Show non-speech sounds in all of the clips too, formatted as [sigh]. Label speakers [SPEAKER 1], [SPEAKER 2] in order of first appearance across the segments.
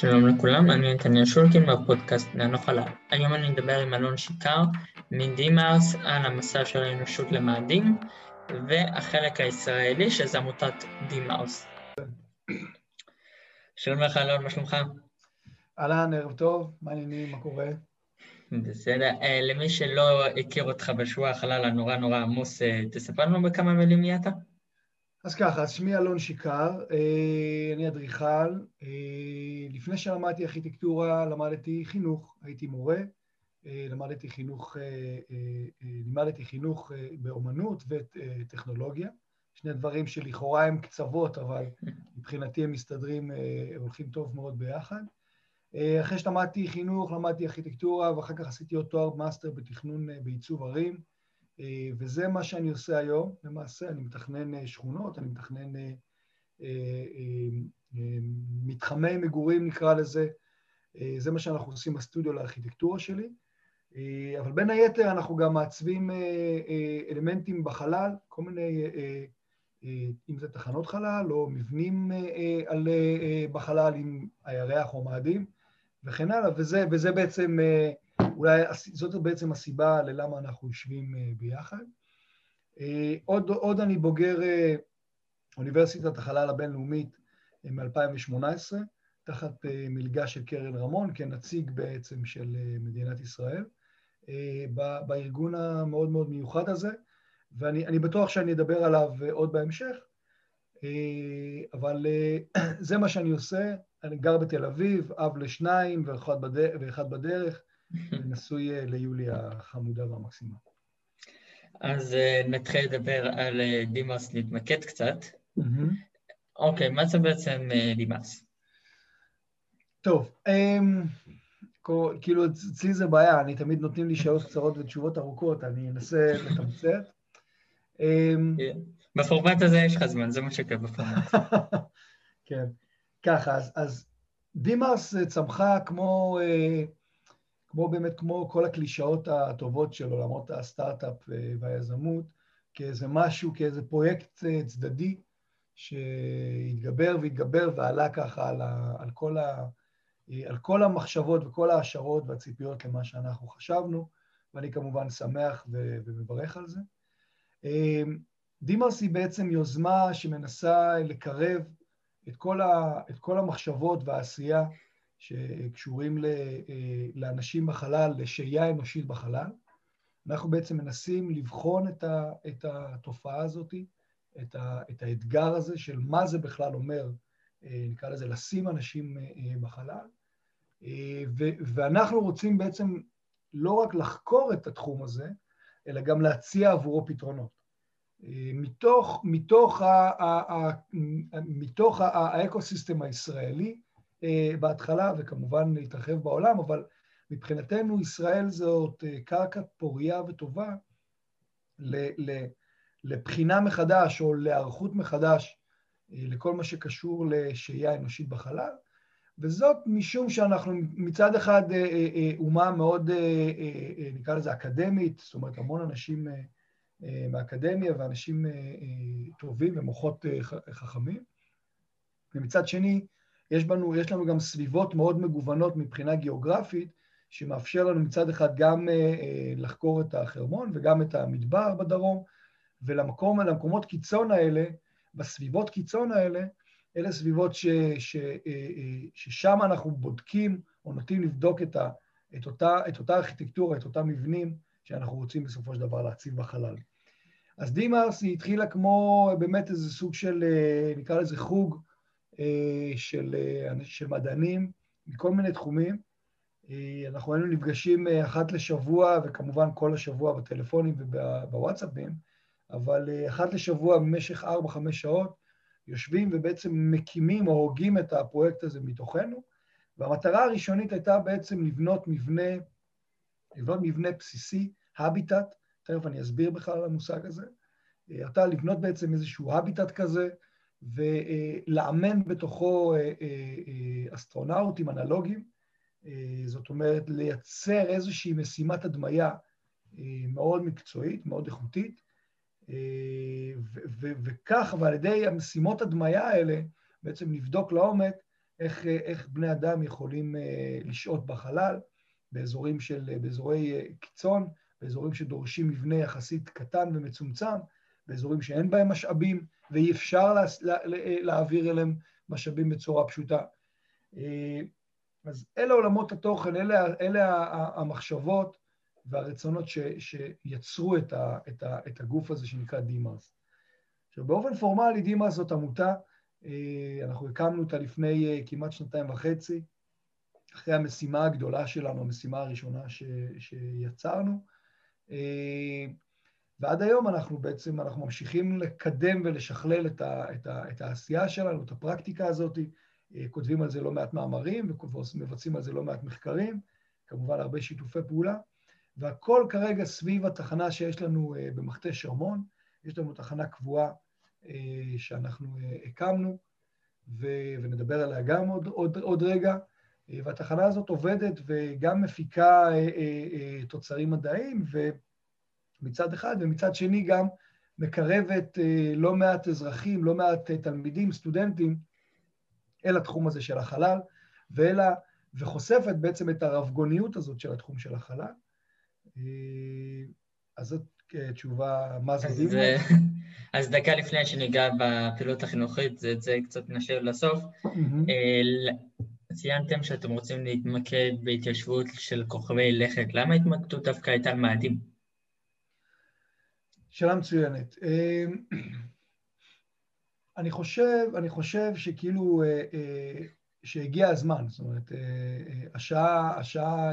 [SPEAKER 1] שלום לכולם, אני נתניה שולקין מהפודקאסט ננו חלל. היום אני אדבר עם אלון שיקר מדימארס על המסע של האנושות למאדים והחלק הישראלי שזה עמותת דימארס. שלום לך אלון, מה שלומך?
[SPEAKER 2] אהלן, ערב טוב, מה העניינים, מה קורה?
[SPEAKER 1] בסדר. אה, למי שלא הכיר אותך בשבוע החלל הנורא נורא עמוס, אה, תספר לנו בכמה מילים מי אתה?
[SPEAKER 2] אז ככה, אז שמי אלון שיקאר, אה, אני אדריכל. לפני שלמדתי ארכיטקטורה, למדתי חינוך, הייתי מורה, למדתי חינוך, לימדתי חינוך באומנות וטכנולוגיה, שני דברים שלכאורה הם קצוות, אבל מבחינתי הם מסתדרים, הולכים טוב מאוד ביחד. אה, אחרי שלמדתי חינוך, למדתי ארכיטקטורה, ואחר כך עשיתי עוד תואר מאסטר בתכנון אה, בעיצוב ערים, אה, וזה מה שאני עושה היום. למעשה, אני מתכנן שכונות, אני מתכנן מתחמי מגורים, נקרא לזה. זה מה שאנחנו עושים בסטודיו לארכיטקטורה שלי. אבל בין היתר אנחנו גם מעצבים אלמנטים בחלל, כל מיני, אם זה תחנות חלל או מבנים על, בחלל עם הירח או מאדים. וכן הלאה, וזה, וזה בעצם, אה, אולי זאת בעצם הסיבה ללמה אנחנו יושבים אה, ביחד. אה, עוד, עוד אני בוגר אוניברסיטת החלל הבינלאומית מ-2018, תחת מלגה של קרן רמון, כנציג בעצם של מדינת ישראל, בארגון המאוד מאוד מיוחד הזה, ואני בטוח שאני אדבר עליו עוד בהמשך, אבל [clears throat] זה מה שאני עושה, אני גר בתל אביב, אב לשניים ואחד בדרך, ונשוי אה, ליולי החמודה והמקסימה.
[SPEAKER 1] אז uh, נתחיל לדבר על uh, דימאס, נתמקד קצת. אוקיי, מה זה בעצם דימאס?
[SPEAKER 2] טוב, um, כאילו אצלי זה בעיה, אני תמיד נותנים לי שאלות קצרות ותשובות ארוכות, אני אנסה לתמצת.
[SPEAKER 1] Um, בפורמט הזה יש לך זמן, זה מה שקרה בפורמט. [laughs]
[SPEAKER 2] כן. ככה, אז, דימאס צמחה כמו, אה, כמו באמת, כמו כל הקלישאות הטובות של עולמות הסטארט-אפ אה, והיזמות, כאיזה משהו, כאיזה פרויקט אה, צדדי שהתגבר והתגבר ועלה ככה על, ה, על, כל ה, על כל המחשבות וכל ההשערות והציפיות למה שאנחנו חשבנו, ואני כמובן שמח ו, ומברך על זה. דימאס היא בעצם יוזמה שמנסה לקרב את כל, ה, את כל המחשבות והעשייה שקשורים אה, לאנשים בחלל, לשהייה אנושית בחלל. אנחנו בעצם מנסים לבחון את, ה, את התופעה הזאת, את, ה, את האתגר הזה של מה זה בכלל אומר, אה, נקרא לזה, לשים אנשים אה, בחלל. ו, ואנחנו רוצים בעצם לא רק לחקור את התחום הזה, אלא גם להציע עבורו פתרונות. מתוך, מתוך, ה, ה, ה, מתוך האקוסיסטם הישראלי בהתחלה, וכמובן להתרחב בעולם, אבל מבחינתנו ישראל זאת אה, קרקע פורייה וטובה לבחינה מחדש או להיערכות מחדש אה, לכל מה שקשור לשהייה אנושית בחלל, וזאת משום שאנחנו מצד אחד אומה מאוד, נקרא לזה אקדמית, זאת אומרת המון אנשים אה, מהאקדמיה ואנשים אה, אה, טובים ומוחות חכמים. ומצד שני, יש, בנו, יש לנו גם סביבות מאוד מגוונות מבחינה גיאוגרפית, שמאפשר לנו מצד אחד גם לחקור את החרמון וגם את המדבר בדרום, ולמקום, למקומות קיצון האלה, בסביבות קיצון האלה, אלה סביבות ש, ש, ששם אנחנו בודקים או נוטים לבדוק את, ה, את, אותה, את אותה ארכיטקטורה, את אותם מבנים שאנחנו רוצים בסופו של דבר להציב בחלל. אז דימארס היא התחילה כמו באמת איזה סוג של, אה, נקרא לזה חוג אה, של, אה, של מדענים מכל מיני תחומים. אנחנו היינו נפגשים אחת לשבוע, וכמובן כל השבוע בטלפונים ובוואטסאפים, אבל אחת לשבוע במשך 4-5 שעות יושבים ובעצם מקימים או הוגים את הפרויקט הזה מתוכנו, והמטרה הראשונית הייתה בעצם לבנות מבנה לבנות מבנה בסיסי, הביטט, תכף אני אסביר בכלל על המושג הזה. אתה לבנות בעצם איזשהו הביטט כזה, ולאמן בתוכו אה, אה, אה, אסטרונאוטים אנלוגיים, זאת אומרת, לייצר איזושהי משימת הדמיה מאוד מקצועית, מאוד איכותית, וכך, ועל ידי המשימות הדמיה האלה, בעצם לבדוק לעומק איך, איך בני אדם יכולים לשהות בחלל באזורים של, באזורי קיצון, באזורים שדורשים מבנה יחסית קטן ומצומצם, באזורים שאין בהם משאבים ואי אפשר לה, לה, להעביר אליהם משאבים בצורה פשוטה. אז אלה עולמות התוכן, אלה, אלה המחשבות והרצונות ש, שיצרו את, ה, את, ה, את הגוף הזה שנקרא דימאס. עכשיו, באופן פורמלי דימאס זאת עמותה, אה, אנחנו הקמנו אותה לפני אה, כמעט שנתיים וחצי, אחרי המשימה הגדולה שלנו, המשימה הראשונה ש, שיצרנו, אה, ועד היום אנחנו בעצם, אנחנו ממשיכים לקדם ולשכלל את, ה, את, ה, את העשייה שלנו, את הפרקטיקה הזאת, כותבים על זה לא מעט מאמרים ומבצעים על זה לא מעט מחקרים, כמובן הרבה שיתופי פעולה. והכל כרגע סביב התחנה שיש לנו אה, במחטה שרמון. יש לנו תחנה קבועה אה, שאנחנו אה, הקמנו, ונדבר עליה גם עוד, עוד, עוד רגע. והתחנה הזאת עובדת וגם מפיקה תוצרים מדעיים, מצד אחד, ומצד שני גם מקרבת לא מעט אזרחים, לא מעט תלמידים, סטודנטים, אל התחום הזה של החלל, ואלה, וחושפת בעצם את הרבגוניות הזאת של התחום של החלל. אה, אז זאת אה, תשובה, מה זה דימון? [laughs]
[SPEAKER 1] אז דקה לפני שניגע בפעילות החינוכית, את זה קצת נשאיר לסוף. אה, ציינתם שאתם רוצים להתמקד בהתיישבות של כוכבי לכת. למה ההתמקדות דווקא הייתה על מאדים?
[SPEAKER 2] שאלה מצוינת. [clears throat] אני חושב, אני חושב שכאילו, שהגיע הזמן, זאת אומרת, השעה, השעה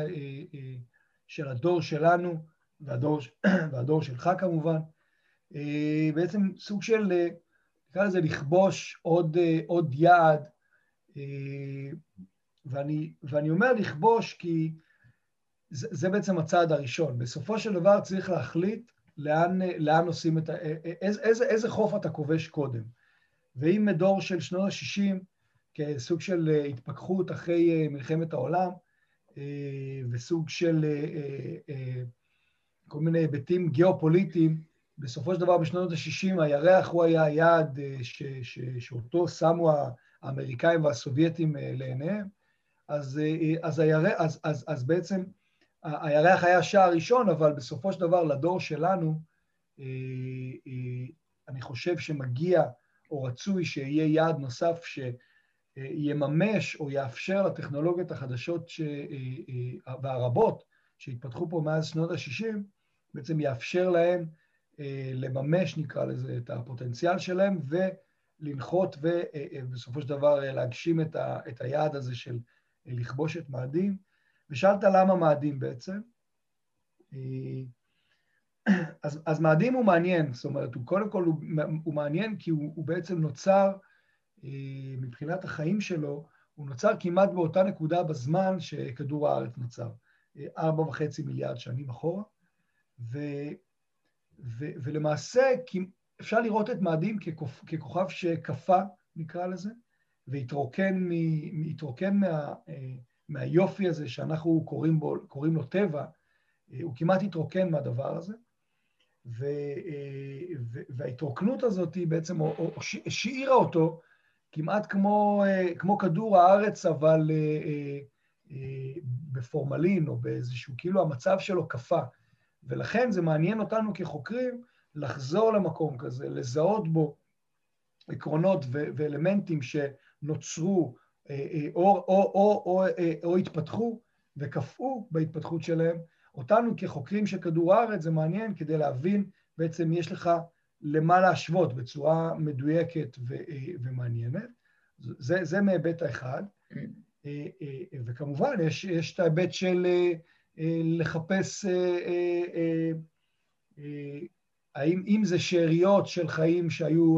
[SPEAKER 2] של הדור שלנו והדור, [clears throat] והדור שלך כמובן, אה, בעצם סוג של, אה, נקרא לזה לכבוש עוד, אה, עוד יעד, ואני, ואני אומר לכבוש כי זה, זה בעצם הצעד הראשון. בסופו של דבר צריך להחליט לאן, לאן עושים את ה... איזה, איזה, איזה חוף אתה כובש קודם. ואם מדור של שנות ה-60, כסוג של התפכחות אחרי מלחמת העולם, אה, וסוג של אה, אה, כל מיני היבטים גיאופוליטיים. בסופו של דבר בשנות ה-60 הירח הוא היה היעד ש, ש, שאותו שמו האמריקאים והסובייטים לעיניהם, אז, אז, הירח, אז, אז, אז בעצם הירח היה השער הראשון, אבל בסופו של דבר לדור שלנו, אני חושב שמגיע או רצוי שיהיה יעד נוסף ש... יממש או יאפשר לטכנולוגיות החדשות ש... אה, אה, והרבות שהתפתחו פה מאז שנות ה-60, בעצם יאפשר להם אה, לממש, נקרא לזה, את הפוטנציאל שלהם ולנחות ובסופו של דבר להגשים את, ה... את היעד הזה של לכבוש את מאדים. ושאלת למה מאדים בעצם? אז, אז מאדים הוא מעניין, זאת אומרת, הוא קודם כל הוא, הוא מעניין כי הוא, הוא בעצם נוצר אה, מבחינת החיים שלו, הוא נוצר כמעט באותה נקודה בזמן שכדור הארץ נוצר, אה, ארבע וחצי מיליארד שנים אחורה, ו, ו, ולמעשה אפשר לראות את מאדים ככוכב, שקפא, נקרא לזה, והתרוקן, מ, מה, אה, מהיופי הזה שאנחנו קוראים, בו, קוראים לו טבע, הוא כמעט התרוקן מהדבר הזה, וההתרוקנות הזאת היא בעצם השאירה אותו כמעט כמו, אה, כמו כדור הארץ, אבל אה, אה, בפורמלין או באיזשהו, כאילו המצב שלו קפא. ולכן זה מעניין אותנו כחוקרים לחזור למקום כזה, לזהות בו עקרונות ו- ואלמנטים שנוצרו או, או, או, או, או, או התפתחו וקפאו בהתפתחות שלהם. אותנו כחוקרים של כדור הארץ זה מעניין כדי להבין, בעצם יש לך למה להשוות בצורה מדויקת ו- ומעניינת. זה, זה מהיבט האחד. Mm. אה, אה, וכמובן, יש, יש את ההיבט של אה, לחפש האם אם זה שאריות של חיים שהיו,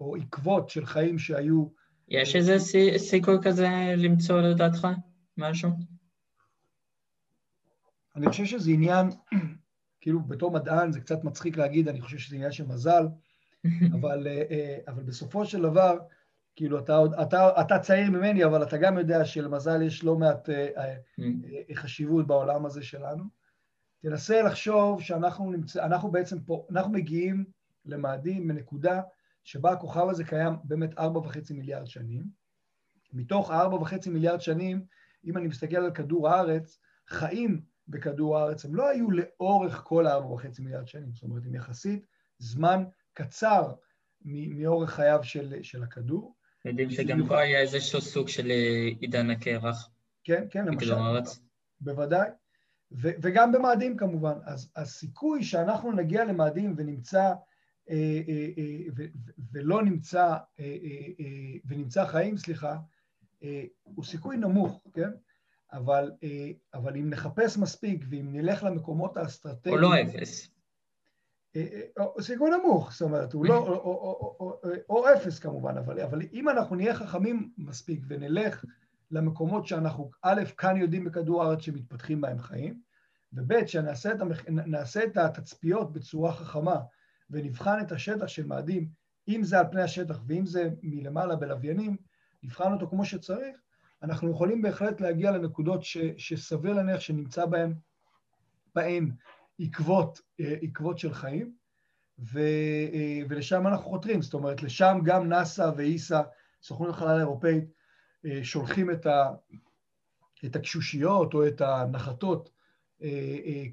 [SPEAKER 2] או עקבות של חיים שהיו...
[SPEAKER 1] יש איזה סיכוי כזה למצוא לדעתך משהו?
[SPEAKER 2] אני חושב שזה עניין [clears throat] כאילו בתור מדען זה קצת מצחיק להגיד, אני חושב שזה עניין של מזל, [laughs] אבל, אה, אה, אבל בסופו של דבר, כאילו אתה, אתה, אתה צעיר ממני, אבל אתה גם יודע שלמזל יש לא מעט אה, mm. חשיבות בעולם הזה שלנו. תנסה לחשוב שאנחנו נמצא, אנחנו בעצם פה, אנחנו מגיעים למאדים מנקודה שבה הכוכב הזה קיים באמת ארבע וחצי מיליארד שנים, מתוך הארבע וחצי מיליארד שנים, אם אני מסתכל על כדור הארץ, חיים בכדור הארץ הם לא היו לאורך כל הארבע וחצי מיליארד שנים, זאת אומרת, הם יחסית זמן קצר מאורך חייו של, של הכדור.
[SPEAKER 1] יודעים שגם פה היה איזשהו סוג של אה, עידן הקרח.
[SPEAKER 2] כן, כן, למשל. בוודאי. ו- וגם במאדים כמובן. אז הסיכוי שאנחנו נגיע למאדים ונמצא, ולא נמצא, אה, אה, אה, ונמצא חיים, סליחה, הוא סיכוי נמוך, כן? אבל, אבל אם נחפש מספיק ואם נלך למקומות האסטרטגיים...
[SPEAKER 1] הוא לא אפס.
[SPEAKER 2] סיכוי נמוך, זאת אומרת, הוא לא, או, או, או, או, או אפס כמובן, אבל, אבל אם אנחנו נהיה חכמים מספיק ונלך למקומות שאנחנו, א', כאן יודעים בכדור הארץ שמתפתחים בהם חיים, וב', שנעשה את, המח... את התצפיות בצורה חכמה ונבחן את השטח של מאדים, אם זה על פני השטח ואם זה מלמעלה בלוויינים, נבחן אותו כמו שצריך, אנחנו יכולים בהחלט להגיע לנקודות ש... שסביר להניח שנמצא בהם, בהם עקבות, אה, עקבות של חיים, ו... אה, ולשם אנחנו חותרים, זאת אומרת, לשם גם נאס"א ואיס"א, סוכנות החלל האירופאית, אה, שולחים את, ה... את הקשושיות או את הנחתות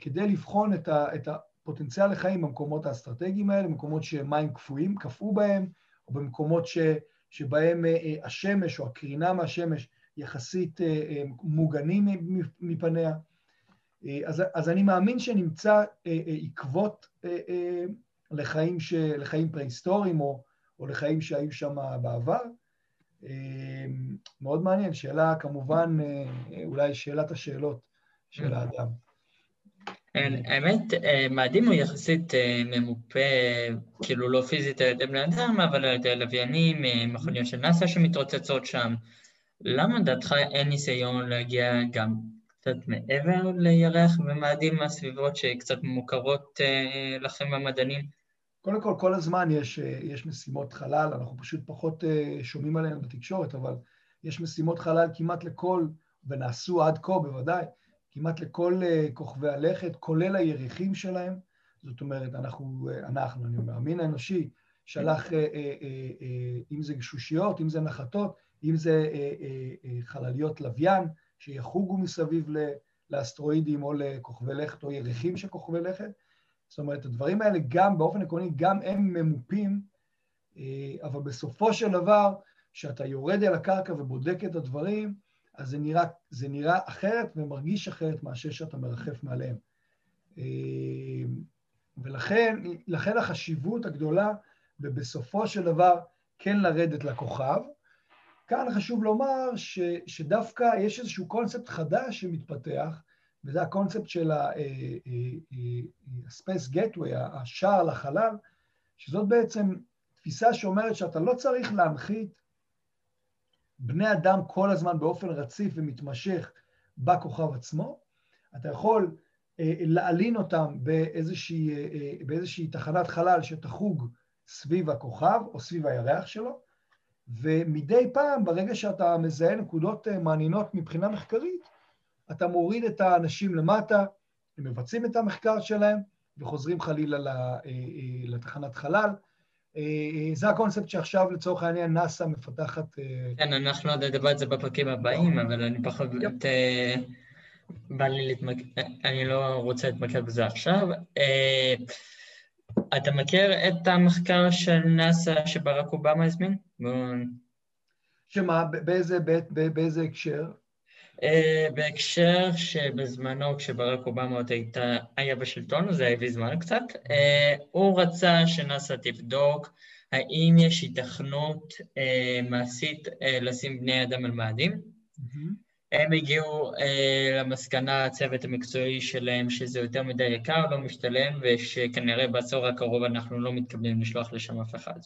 [SPEAKER 2] כדי לבחון את, ה... את הפוטנציאל לחיים במקומות האסטרטגיים האלה, במקומות שמים קפואים, קפאו בהם, או במקומות ש... שבהם השמש או הקרינה מהשמש יחסית מוגנים מפניה. אז, אז אני מאמין שנמצא אה, אה, עקבות אה, לחיים, ש, לחיים פרה-היסטוריים או, או לחיים שהיו שם בעבר. מאוד מעניין, שאלה כמובן, אולי שאלת השאלות של האדם.
[SPEAKER 1] האמת, מאדים הוא יחסית ממופה, כאילו לא פיזית על ידי בני אדם, אבל על ידי לוויינים, מכוניות של נאס"א שמתרוצצות שם. למה לדעתך אין ניסיון להגיע גם קצת מעבר לירח ומאדים מהסביבות שקצת מוכרות אה, לכם המדענים?
[SPEAKER 2] קודם כל, כל הזמן יש, אה, יש משימות חלל, אנחנו פשוט פחות אה, שומעים עליהן בתקשורת, אבל יש משימות חלל כמעט לכל, ונעשו עד כה בוודאי, כמעט לכל כוכבי הלכת, כולל היריחים שלהם. זאת אומרת, אנחנו, אנחנו, אני אומר, המין האנושי שלח, אם זה גשושיות, אם זה נחתות, אם זה חלליות לוויין, שיחוגו מסביב לאסטרואידים או לכוכבי לכת או ירחים של כוכבי לכת. זאת אומרת, הדברים האלה גם, באופן עקרוני, גם הם ממופים, אה, אבל בסופו של דבר, כשאתה יורד אל הקרקע ובודק את הדברים, אז זה נראה, זה נראה אחרת ומרגיש אחרת מאשר שאתה מרחף מעליהם. אה, ולכן לכן החשיבות הגדולה, ובסופו של דבר כן לרדת לכוכב, כאן חשוב לומר ש, שדווקא יש איזשהו קונספט חדש שמתפתח, וזה הקונספט של ה-Space Gateway, השער לחלל, שזאת בעצם תפיסה שאומרת שאתה לא צריך להנחית בני אדם כל הזמן באופן רציף ומתמשך בכוכב עצמו, אתה יכול להלין אותם באיזושהי, באיזושהי תחנת חלל שתחוג סביב הכוכב או סביב הירח שלו, ומדי פעם, ברגע שאתה מזהה נקודות אה, מעניינות מבחינה מחקרית, אתה מוריד את האנשים למטה, הם מבצעים את המחקר שלהם וחוזרים חלילה אה, אה, לתחנת חלל. זה הקונספט שעכשיו לצורך העניין נאס"א מפתחת...
[SPEAKER 1] כן, אנחנו עוד נדבר על זה בפרקים הבאים, אבל אני פחות... בא לי להתמקד, אני לא רוצה להתמקד בזה עכשיו. אתה מכיר את המחקר של נאס"א שברק אובמה הזמין?
[SPEAKER 2] שמה, באיזה, באיזה הקשר?
[SPEAKER 1] Uh, בהקשר שבזמנו כשברק אובמה עוד הייתה, היה בשלטון, זה הביא זמן קצת, uh, הוא רצה שנאס"א תבדוק האם יש היתכנות uh, מעשית לשים בני אדם על מאדים. Mm-hmm. הם הגיעו אה, למסקנה, הצוות המקצועי שלהם, שזה יותר מדי יקר, לא משתלם, ושכנראה בעשור הקרוב אנחנו לא מתכוונים לשלוח לשם אף אחד.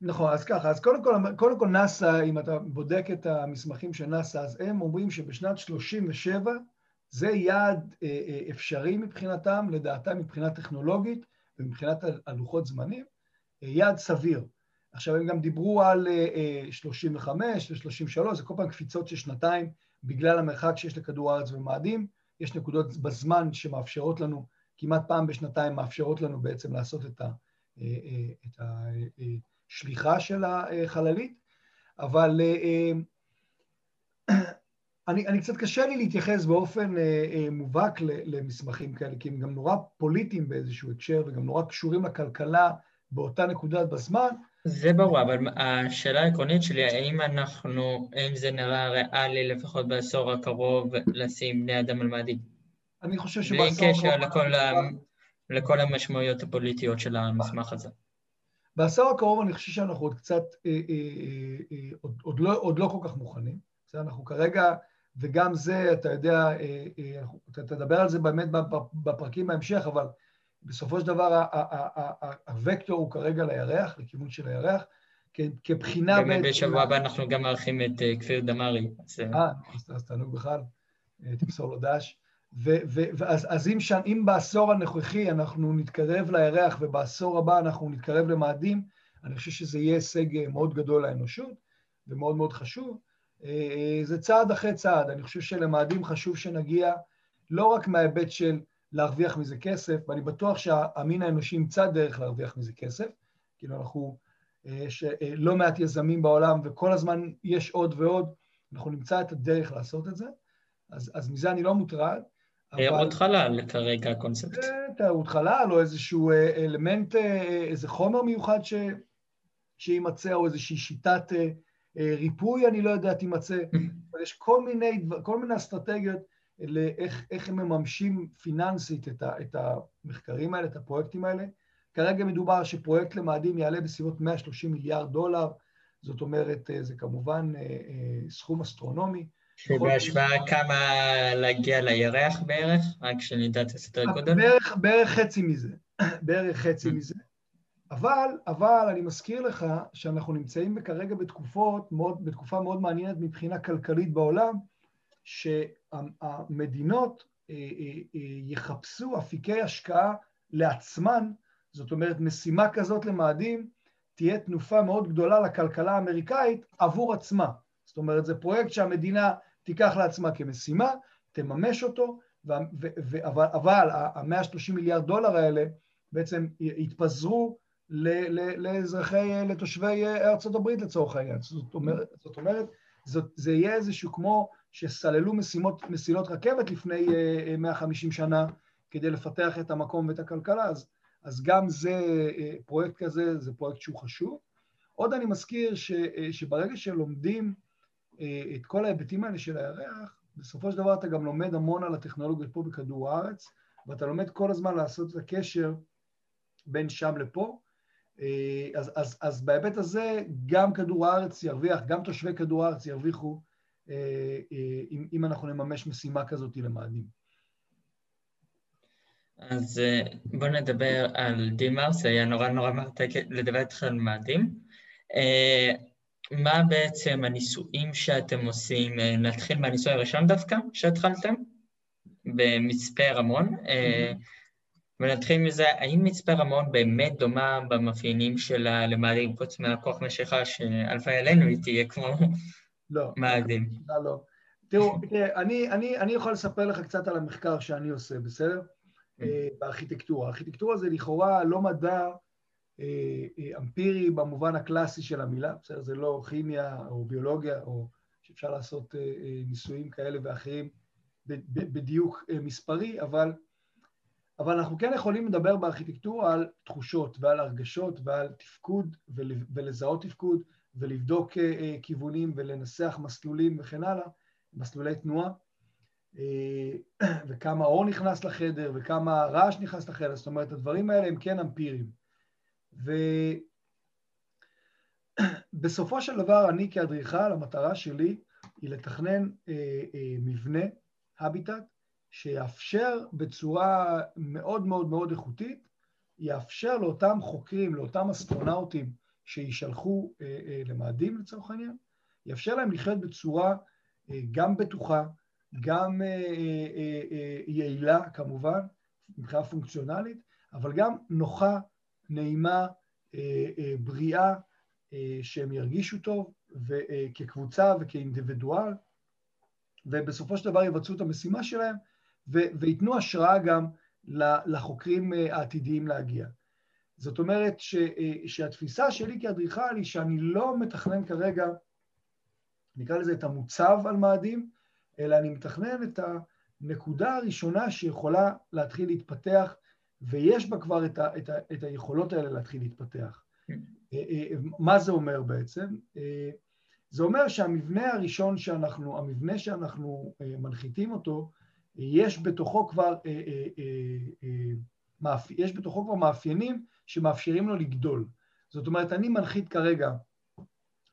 [SPEAKER 2] נכון, אז ככה, אז קודם כל, קודם כל נאס"א, אם אתה בודק את המסמכים של נאס"א, אז הם אומרים שבשנת 37' זה יעד אה, אה, אפשרי מבחינתם, לדעתם מבחינה טכנולוגית ומבחינת הלוחות זמנים, אה, יעד סביר. עכשיו, הם גם דיברו על 35 ו-33, זה כל פעם קפיצות של שנתיים בגלל המרחק שיש לכדור הארץ ומאדים. יש נקודות בזמן שמאפשרות לנו, כמעט פעם בשנתיים מאפשרות לנו בעצם לעשות את, ה, את השליחה של החללית, אבל [clears throat] אני, אני קצת קשה לי להתייחס באופן אה, אה, מובהק למסמכים כאלה, כי הם גם נורא פוליטיים באיזשהו הקשר וגם נורא קשורים לכלכלה באותה נקודת בזמן.
[SPEAKER 1] זה ברור, אבל השאלה העקרונית שלי, האם אנחנו, האם זה נראה ריאלי לפחות בעשור הקרוב לשים בני אדם על מאדים?
[SPEAKER 2] אני חושב שבעשור
[SPEAKER 1] הקרוב... בלי קשר לכל, ה... לכל המשמעויות הפוליטיות של המסמך הזה.
[SPEAKER 2] בעשור הקרוב אני חושב שאנחנו עוד קצת, אה, אה, אה, עוד, עוד, לא, עוד לא כל כך מוכנים. בסדר, אנחנו כרגע... וגם זה, אתה יודע, אתה תדבר על זה באמת בפרקים בהמשך, אבל בסופו של דבר הוקטור הוא כרגע לירח, לכיוון של הירח, כבחינה...
[SPEAKER 1] באמת בשבוע הבא אנחנו גם מארחים את כפיר דמארי.
[SPEAKER 2] אה, אז תענוג בכלל, תמסור לו דש. ואז אם, שם, אם בעשור הנוכחי אנחנו נתקרב לירח ובעשור הבא אנחנו נתקרב למאדים, אני חושב שזה יהיה הישג מאוד גדול לאנושות ומאוד מאוד חשוב. אה, זה צעד אחרי צעד. אני חושב שלמאדים חשוב שנגיע לא רק מההיבט של להרוויח מזה כסף, ואני בטוח שהמין האנושי ימצא דרך להרוויח מזה כסף, כאילו אנחנו, אה, יש אה, לא מעט יזמים בעולם וכל הזמן יש עוד ועוד, אנחנו נמצא את הדרך לעשות את זה, אז, אז מזה אני לא מוטרד.
[SPEAKER 1] תיירות חלל כרגע הקונספט.
[SPEAKER 2] תיירות חלל או איזשהו אלמנט, איזה חומר מיוחד ש... שיימצא, או איזושהי שיטת אה, ריפוי, אני לא יודע, תימצא. יש כל מיני, כל מיני אסטרטגיות לאיך הם מממשים פיננסית את, ה, את המחקרים האלה, את הפרויקטים האלה. כרגע מדובר שפרויקט למאדים יעלה בסביבות 130 מיליארד דולר, זאת אומרת, אה, זה כמובן אה, סכום אסטרונומי.
[SPEAKER 1] שבהשוואה כמה להגיע לירח בערך? רק שנדע את הסדר גודל?
[SPEAKER 2] בערך, בערך חצי מזה, [clears throat] בערך חצי מזה. אבל, אבל אני מזכיר לך שאנחנו נמצאים כרגע בתקופות מאוד, בתקופה מאוד מעניינת מבחינה כלכלית בעולם, שהמדינות אה, אה, אה, יחפשו אפיקי השקעה לעצמן, זאת אומרת משימה כזאת למאדים תהיה תנופה מאוד גדולה לכלכלה האמריקאית עבור עצמה. זאת אומרת, זה פרויקט שהמדינה תיקח לעצמה כמשימה, תממש אותו, ו- ו- ו- אבל, אבל ה-130 מיליארד דולר האלה בעצם יתפזרו לאזרחי, לתושבי ארצות הברית לצורך העניין. זאת אומרת, זאת אומרת זאת, זה יהיה איזשהו כמו שסללו משימות, מסילות רכבת לפני 150 אה, שנה כדי לפתח את המקום ואת הכלכלה, אז, אז גם זה, אה, פרויקט כזה, זה פרויקט שהוא חשוב. עוד אני מזכיר ש, אה, שברגע שלומדים את כל ההיבטים האלה של הירח, בסופו של דבר אתה גם לומד המון על הטכנולוגיות פה בכדור הארץ, ואתה לומד כל הזמן לעשות את הקשר בין שם לפה, אה, אז, אז, אז בהיבט הזה גם כדור הארץ ירוויח, גם תושבי כדור הארץ ירוויחו אה, אה, אם, אם אנחנו נממש משימה כזאת למאדים.
[SPEAKER 1] אז בואו נדבר על דימארס, היה נורא נורא מרתק לדבר איתך על מאדים. מה בעצם הניסויים שאתם עושים? נתחיל מהניסוי הראשון דווקא שהתחלתם, במצפה רמון. Mm-hmm. ונתחיל מזה, האם מצפה רמון באמת דומה במאפיינים שלה למאדים, חוץ מהכוח משיכה שאלפי עלינו היא תהיה כמו
[SPEAKER 2] לא,
[SPEAKER 1] מאדים?
[SPEAKER 2] לא, לא. תראו, אני, אני, אני יכול לספר לך קצת על המחקר שאני עושה, בסדר? Mm. אה, בארכיטקטורה. ארכיטקטורה זה לכאורה לא מדע אה, אה, אמפירי במובן הקלאסי של המילה, בסדר? זה לא כימיה או ביולוגיה, או שאפשר לעשות ניסויים כאלה ואחרים בדיוק מספרי, אבל אבל אנחנו כן יכולים לדבר בארכיטקטורה על תחושות ועל הרגשות ועל תפקוד ולזהות תפקוד ולבדוק אה, אה, כיוונים ולנסח מסלולים וכן הלאה, מסלולי תנועה, אה, [clears throat] וכמה אור נכנס לחדר וכמה רעש נכנס לחדר, זאת אומרת, הדברים האלה הם כן אמפיריים. ובסופו של דבר, אני כאדריכל, המטרה שלי היא לתכנן מבנה, הביטט, שיאפשר בצורה מאוד מאוד מאוד איכותית, יאפשר לאותם חוקרים, לאותם אסטרונאוטים שישלחו אה, אה, למאדים לצורך העניין, יאפשר להם לחיות בצורה אה, גם בטוחה, גם אה, אה, אה, יעילה כמובן, מבחינה פונקציונלית, אבל גם נוחה, נעימה, אה, אה, בריאה, אה, שהם ירגישו טוב כקבוצה וכאינדיבידואל, ובסופו של דבר יבצעו את המשימה שלהם וייתנו השראה גם לחוקרים העתידיים להגיע. זאת אומרת ש, שהתפיסה שלי כאדריכל היא שאני לא מתכנן כרגע נקרא לזה את המוצב על מאדים, אלא אני מתכנן את הנקודה הראשונה שיכולה להתחיל להתפתח, ויש בה כבר את, ה, את, ה, את היכולות האלה להתחיל להתפתח. אה, אה, מה זה אומר בעצם? זה אומר שהמבנה הראשון שאנחנו, המבנה שאנחנו מנחיתים אותו, יש בתוכו כבר, יש בתוכו כבר מאפיינים שמאפשרים לו לגדול. זאת אומרת, אני מנחית כרגע,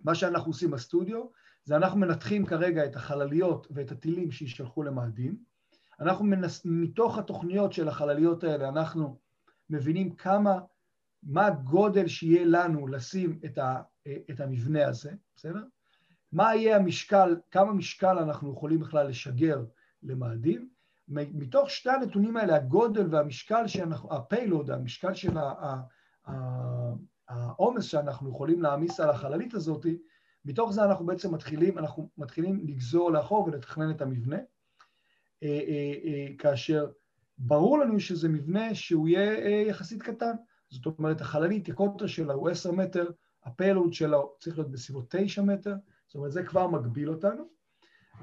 [SPEAKER 2] מה שאנחנו עושים בסטודיו, זה אנחנו מנתחים כרגע את החלליות ואת הטילים שישלחו למאדים. אנחנו מנס... מתוך התוכניות של החלליות האלה, אנחנו מבינים כמה, מה הגודל שיהיה לנו לשים את, ה... את המבנה הזה, בסדר? מה יהיה המשקל, כמה משקל אנחנו יכולים בכלל לשגר למאדים. מתוך שתי הנתונים האלה, הגודל והמשקל שאנחנו, הפיילוד, המשקל של העומס שאנחנו יכולים להעמיס על החללית הזאת, מתוך זה אנחנו בעצם מתחילים, אנחנו מתחילים לגזור לאחור ולתכנן את המבנה, כאשר ברור לנו שזה מבנה שהוא יהיה יחסית קטן. זאת אומרת, החללית, הקוטר שלה הוא 10 מטר, הפיילוד שלה צריך להיות בסביבות 9 מטר, זאת אומרת, זה כבר מגביל אותנו.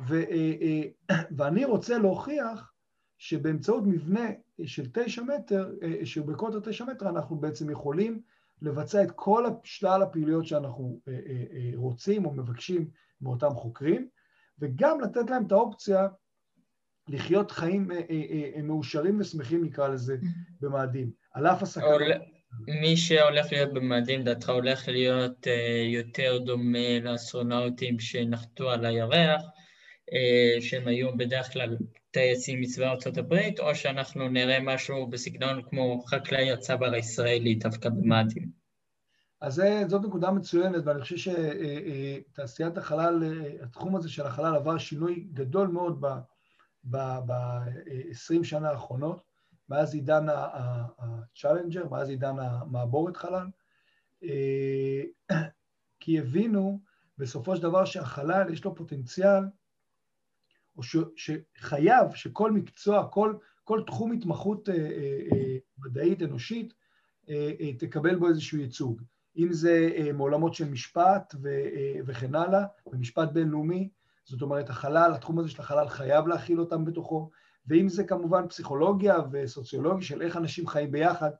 [SPEAKER 2] ו, [clears throat] ואני רוצה להוכיח שבאמצעות מבנה של 9 מטר, שהוא בקוטר 9 מטר, אנחנו בעצם יכולים לבצע את כל שלל הפעילויות שאנחנו אה, אה, אה, רוצים או מבקשים מאותם חוקרים, וגם לתת להם את האופציה לחיות חיים מאושרים ושמחים, נקרא לזה, במאדים, על אף הסכנות.
[SPEAKER 1] מי שהולך להיות במאדים, דעתך הולך להיות יותר דומה לאסטרונאוטים שנחתו על הירח, שהם היו בדרך כלל טייסים מצבא ארצות הברית, או שאנחנו נראה משהו בסגנון כמו חקלאי הצבר הישראלי דווקא במאדים.
[SPEAKER 2] אז זאת נקודה מצוינת, ואני חושב שתעשיית החלל, התחום הזה של החלל עבר שינוי גדול מאוד ב-20 שנה האחרונות, מאז עידן ה-Challenger, מאז עידן המעבורת חלל, כי הבינו בסופו של דבר שהחלל יש לו פוטנציאל או ש, שחייב שכל מקצוע, כל, כל תחום התמחות אה, אה, אה, מדעית אנושית אה, אה, תקבל בו איזשהו ייצוג. אם זה אה, מעולמות של משפט ו, אה, וכן הלאה, ומשפט בינלאומי, זאת אומרת החלל, התחום הזה של החלל חייב להכיל אותם בתוכו, ואם זה כמובן פסיכולוגיה וסוציולוגיה של איך אנשים חיים ביחד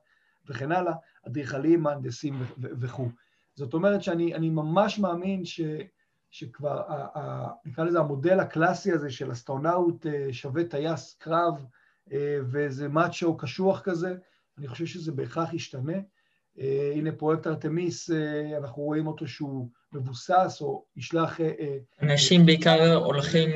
[SPEAKER 2] וכן הלאה, אדריכלים, מהנדסים וכו'. זאת אומרת שאני ממש מאמין ש... שכבר, נקרא לזה המודל הקלאסי הזה של אסטרונאוט אה, שווה טייס קרב אה, ואיזה מאצ'ו קשוח כזה, אני חושב שזה בהכרח ישתנה. אה, הנה פרויקט ארתמיס, אנחנו רואים אותו שהוא מבוסס או ישלח...
[SPEAKER 1] אנשים בעיקר הולכים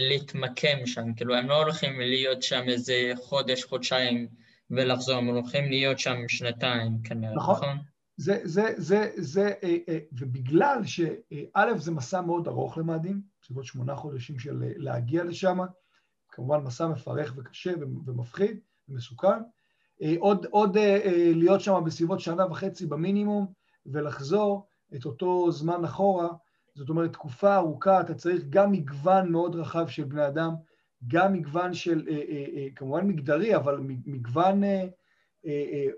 [SPEAKER 1] להתמקם שם, כאילו הם לא הולכים להיות שם איזה חודש, חודשיים ולחזור, הם הולכים להיות שם שנתיים כנראה, נכון? נכון?
[SPEAKER 2] זה, זה, זה, זה, אה, אה, ובגלל שא' זה מסע מאוד ארוך למאדים, בסביבות שמונה חודשים של אה, להגיע לשם, כמובן מסע מפרך וקשה ומפחיד ומסוכן, עוד, עוד להיות שם בסביבות שנה וחצי במינימום ולחזור את אותו זמן אחורה, זאת אומרת תקופה ארוכה, אתה צריך גם מגוון מאוד רחב של בני אדם, גם מגוון של, כמובן מגדרי, אבל מגוון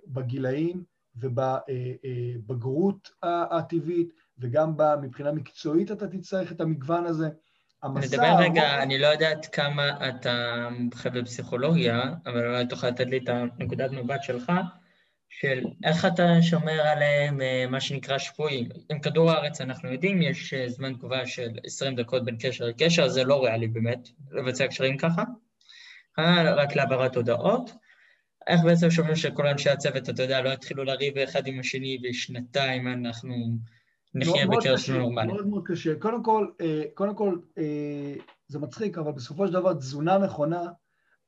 [SPEAKER 2] בגילאים, ובבגרות הטבעית, וגם מבחינה מקצועית אתה תצטרך את המגוון הזה.
[SPEAKER 1] נדבר רגע, אני לא יודעת כמה אתה מומחה בפסיכולוגיה, אבל אולי תוכל לתת לי את הנקודת מבט שלך, של איך אתה שומר עליהם אה, מה שנקרא שבויים. עם כדור הארץ אנחנו יודעים, יש אה, זמן תגובה של 20 דקות בין קשר לקשר, זה לא ריאלי באמת לבצע קשרים ככה, אה, רק להעברת הודעות. איך בעצם שומעים שכל אנשי הצוות, אתה יודע, לא יתחילו לריב אחד עם השני ושנתיים אנחנו נחיה בקרב שלנו נורמלי.
[SPEAKER 2] מאוד מאוד קשה. קודם כל, אה, קודם כל, אה, זה מצחיק, אבל בסופו של דבר תזונה נכונה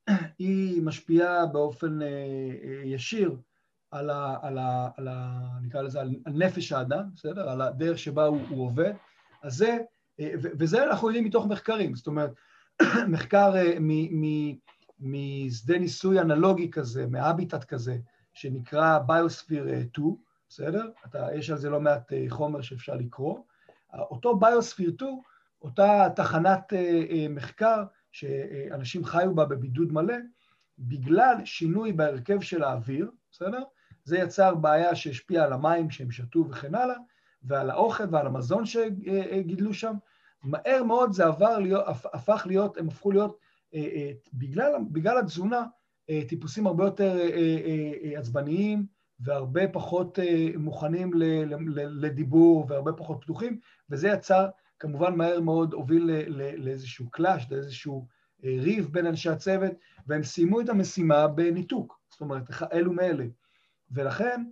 [SPEAKER 2] [clears throat] היא משפיעה באופן אה, ישיר על ה... על ה, על ה נקרא לזה, על נפש האדם, בסדר? על הדרך שבה הוא, הוא עובד. אז זה, וזה אנחנו יודעים מתוך מחקרים, זאת אומרת, [clears throat] מחקר מ... מ משדה ניסוי אנלוגי כזה, מהביטט כזה, שנקרא ביוספיר 2, בסדר? אתה, יש על זה לא מעט אה, חומר שאפשר לקרוא. אותו ביוספיר 2, אותה תחנת אה, אה, מחקר שאנשים חיו בה בבידוד מלא, בגלל שינוי בהרכב של האוויר, בסדר? זה יצר בעיה שהשפיעה על המים שהם שתו וכן הלאה, ועל האוכל ועל המזון שגידלו שם. מהר מאוד זה עבר להיות, הפך להיות, הם הפכו להיות, בגלל, בגלל התזונה, טיפוסים הרבה יותר עצבניים והרבה פחות מוכנים לדיבור והרבה פחות פתוחים, וזה יצר, כמובן מהר מאוד הוביל לאיזשהו קלאש, לאיזשהו ריב בין אנשי הצוות, והם סיימו את המשימה בניתוק, זאת אומרת, אלו מאלה. ולכן,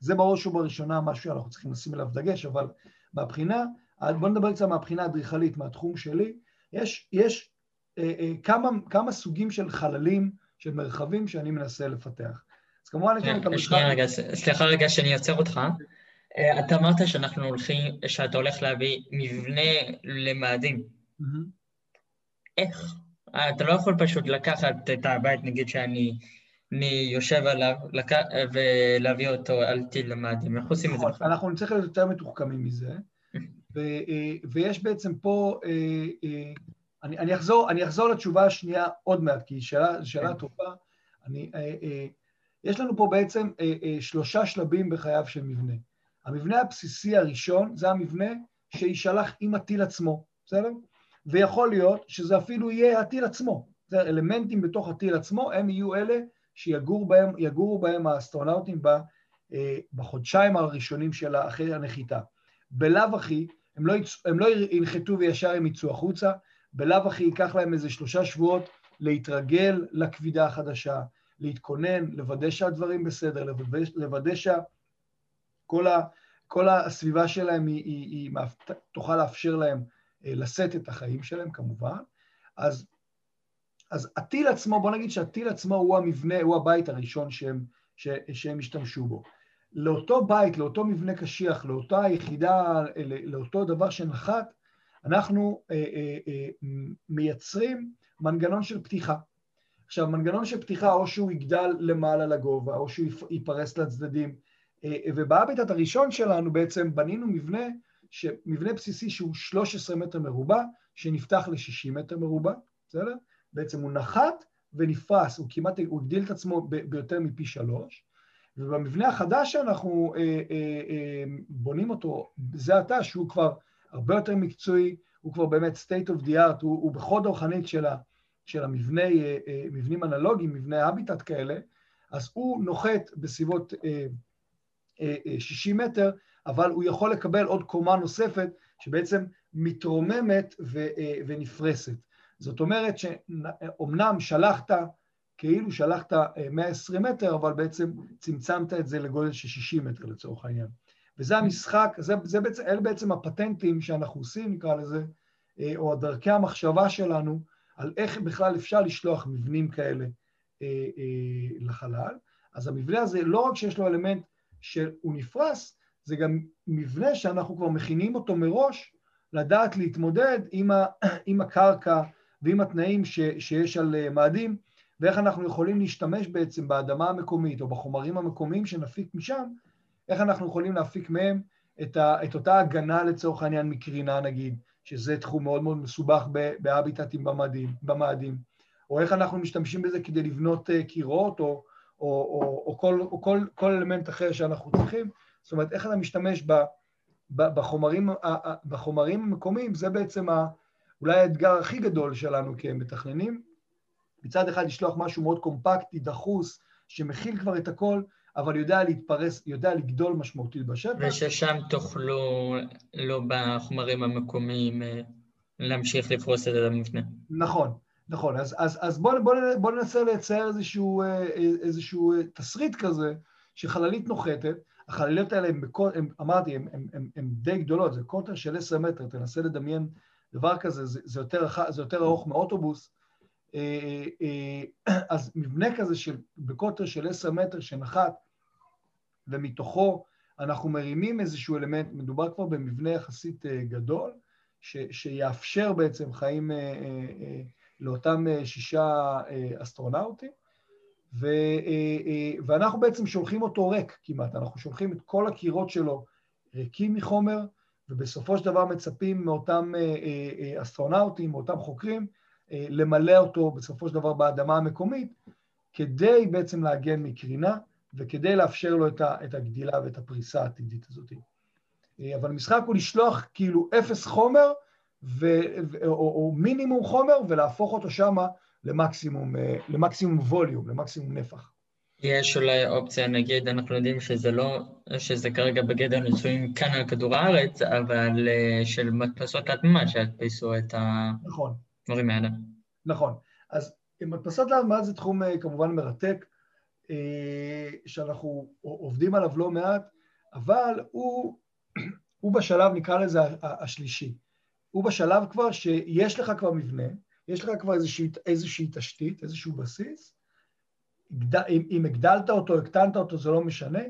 [SPEAKER 2] זה בראש ובראשונה משהו שאנחנו צריכים לשים עליו דגש, אבל מהבחינה, בואו נדבר קצת מהבחינה האדריכלית, מהתחום שלי, יש, יש אה, אה, כמה, כמה סוגים של חללים, של מרחבים שאני מנסה לפתח. כמובן יש לנו את
[SPEAKER 1] המרחב... שנייה רגע, סליחה רגע שאני עוצר אותך. אה, אתה אמרת שאנחנו הולכים, שאתה הולך להביא מבנה למאדים. איך? אה, אתה לא יכול פשוט לקחת את הבית, נגיד שאני אני יושב עליו לק... ולהביא אותו על טיל למאדים, איך עושים את זה?
[SPEAKER 2] נכון, אנחנו נצטרך להיות יותר מתוחכמים מזה, [laughs] ו... אה, ויש בעצם פה, אני, אני, אחזור, אני אחזור לתשובה השנייה עוד מעט, כי היא שאלה, שאלה כן. טובה. אני, יש לנו פה בעצם שלושה שלבים בחייו של מבנה. המבנה הבסיסי הראשון זה המבנה שיישלח עם הטיל עצמו, בסדר? ויכול להיות שזה אפילו יהיה הטיל עצמו. זה אלמנטים בתוך הטיל עצמו, הם יהיו אלה שיגורו בהם, בהם האסטרונאוטים אה, בחודשיים הראשונים של אחרי הנחיתה. בלאו הכי, הם לא, יצ... הם לא ינחתו וישר הם יצאו החוצה, בלאו הכי ייקח להם איזה שלושה שבועות להתרגל לכבידה החדשה, להתכונן, לוודא שהדברים בסדר, לוודא שכל ה... כל הסביבה שלהם היא, היא, היא, היא תוכל לאפשר להם אה, לשאת את החיים שלהם כמובן. אז, אז הטיל עצמו, בוא נגיד שהטיל עצמו הוא המבנה, הוא הבית הראשון שהם, ש, שהם השתמשו בו. לאותו בית, לאותו מבנה קשיח, לאותה יחידה, לאותו דבר שנחת, אנחנו אה, אה, אה, מייצרים מנגנון של פתיחה. עכשיו, מנגנון של פתיחה, או שהוא יגדל למעלה לגובה, או שהוא ייפרס לצדדים. אה, ובהביטט הראשון שלנו בעצם בנינו מבנה מבנה בסיסי שהוא 13 מטר מרובע, שנפתח ל-60 מטר מרובע, בסדר? בעצם הוא נחת ונפרס, הוא כמעט, הוא הגדיל את עצמו ביותר מפי שלוש, ובמבנה החדש שאנחנו אה, אה, אה, בונים אותו, זה עתה, שהוא כבר הרבה יותר מקצועי, הוא כבר באמת state of the art, הוא, הוא בחוד רוחנית של, ה, של המבנה, אה, אה, אנלוגיים, מבנה הביטט כאלה, אז הוא נוחת בסביבות אה, אה, 60 מטר, אבל הוא יכול לקבל עוד קומה נוספת שבעצם מתרוממת ו, ונפרסת. זאת אומרת שאומנם שלחת, כאילו שלחת 120 אה, מטר, אבל בעצם צמצמת את זה לגודל של 60 מטר לצורך העניין. וזה המשחק, זה, זה בעצם, אלה בעצם הפטנטים שאנחנו עושים, נקרא לזה, או דרכי המחשבה שלנו, על איך בכלל אפשר לשלוח מבנים כאלה לחלל. אז המבנה הזה, לא רק שיש לו אלמנט שהוא נפרס, זה גם מבנה שאנחנו כבר מכינים אותו מראש, לדעת להתמודד עם, ה, [clears throat] עם הקרקע ועם התנאים ש, שיש על אה, מאדים, ואיך אנחנו יכולים להשתמש בעצם באדמה המקומית או בחומרים המקומיים שנפיק משם, איך אנחנו יכולים להפיק מהם את, ה, את אותה הגנה לצורך העניין מקרינה נגיד, שזה תחום מאוד מאוד מסובך בהביטטים במאדים, או איך אנחנו משתמשים בזה כדי לבנות אה, קירות או, או, או, או, כל, או כל, כל אלמנט אחר שאנחנו צריכים. זאת אומרת, איך אתה משתמש ב, ב, בחומרים, בחומרים המקומיים, זה בעצם ה, אולי האתגר הכי גדול שלנו כמתכננים. מצד אחד לשלוח משהו מאוד קומפקטי, דחוס, שמכיל כבר את הכל, אבל יודע להתפרס, יודע לגדול משמעותית בשטח.
[SPEAKER 1] וששם תוכלו, לא בחומרים המקומיים, אה, להמשיך לפרוס את המבנה.
[SPEAKER 2] נכון, נכון. אז, אז, אז בואו בוא, בוא ננסה לצייר איזשהו, אה, איזשהו תסריט כזה, שחללית נוחתת, החלליות האלה, הם, הם אמרתי, הן די גדולות, זה קוטר של עשר מטר, תנסה לדמיין דבר כזה, זה, זה, יותר, זה יותר ארוך מאוטובוס. אה, אה, אז מבנה כזה של, בקוטר של עשר מטר שנחת, ומתוכו אנחנו מרימים איזשהו אלמנט, מדובר כבר במבנה יחסית אה, גדול, ש, שיאפשר בעצם חיים לאותם שישה אסטרונאוטים. ו, ואנחנו בעצם שולחים אותו ריק כמעט, אנחנו שולחים את כל הקירות שלו ריקים מחומר, ובסופו של דבר מצפים מאותם אסטרונאוטים, מאותם חוקרים, למלא אותו בסופו של דבר באדמה המקומית, כדי בעצם להגן מקרינה, וכדי לאפשר לו את הגדילה ואת הפריסה העתידית הזאת. אבל המשחק הוא לשלוח כאילו אפס חומר ו, או, או מינימום חומר ולהפוך אותו שמה למקסימום, למקסימום ווליום, למקסימום נפח.
[SPEAKER 1] יש אולי אופציה, נגיד, אנחנו יודעים שזה לא, שזה כרגע בגדר ניסויים כאן על כדור הארץ, אבל של מדפסות תת-מימד שידפיסו את
[SPEAKER 2] נכון.
[SPEAKER 1] הדברים האלה.
[SPEAKER 2] נכון. אז מדפסות תת-מימד זה תחום כמובן מרתק, שאנחנו עובדים עליו לא מעט, אבל הוא, [clears throat] הוא בשלב, נקרא לזה, השלישי. הוא בשלב כבר שיש לך כבר מבנה, יש לך כבר איזושהי, איזושהי תשתית, איזשהו בסיס, אם, אם הגדלת אותו, הקטנת אותו, זה לא משנה,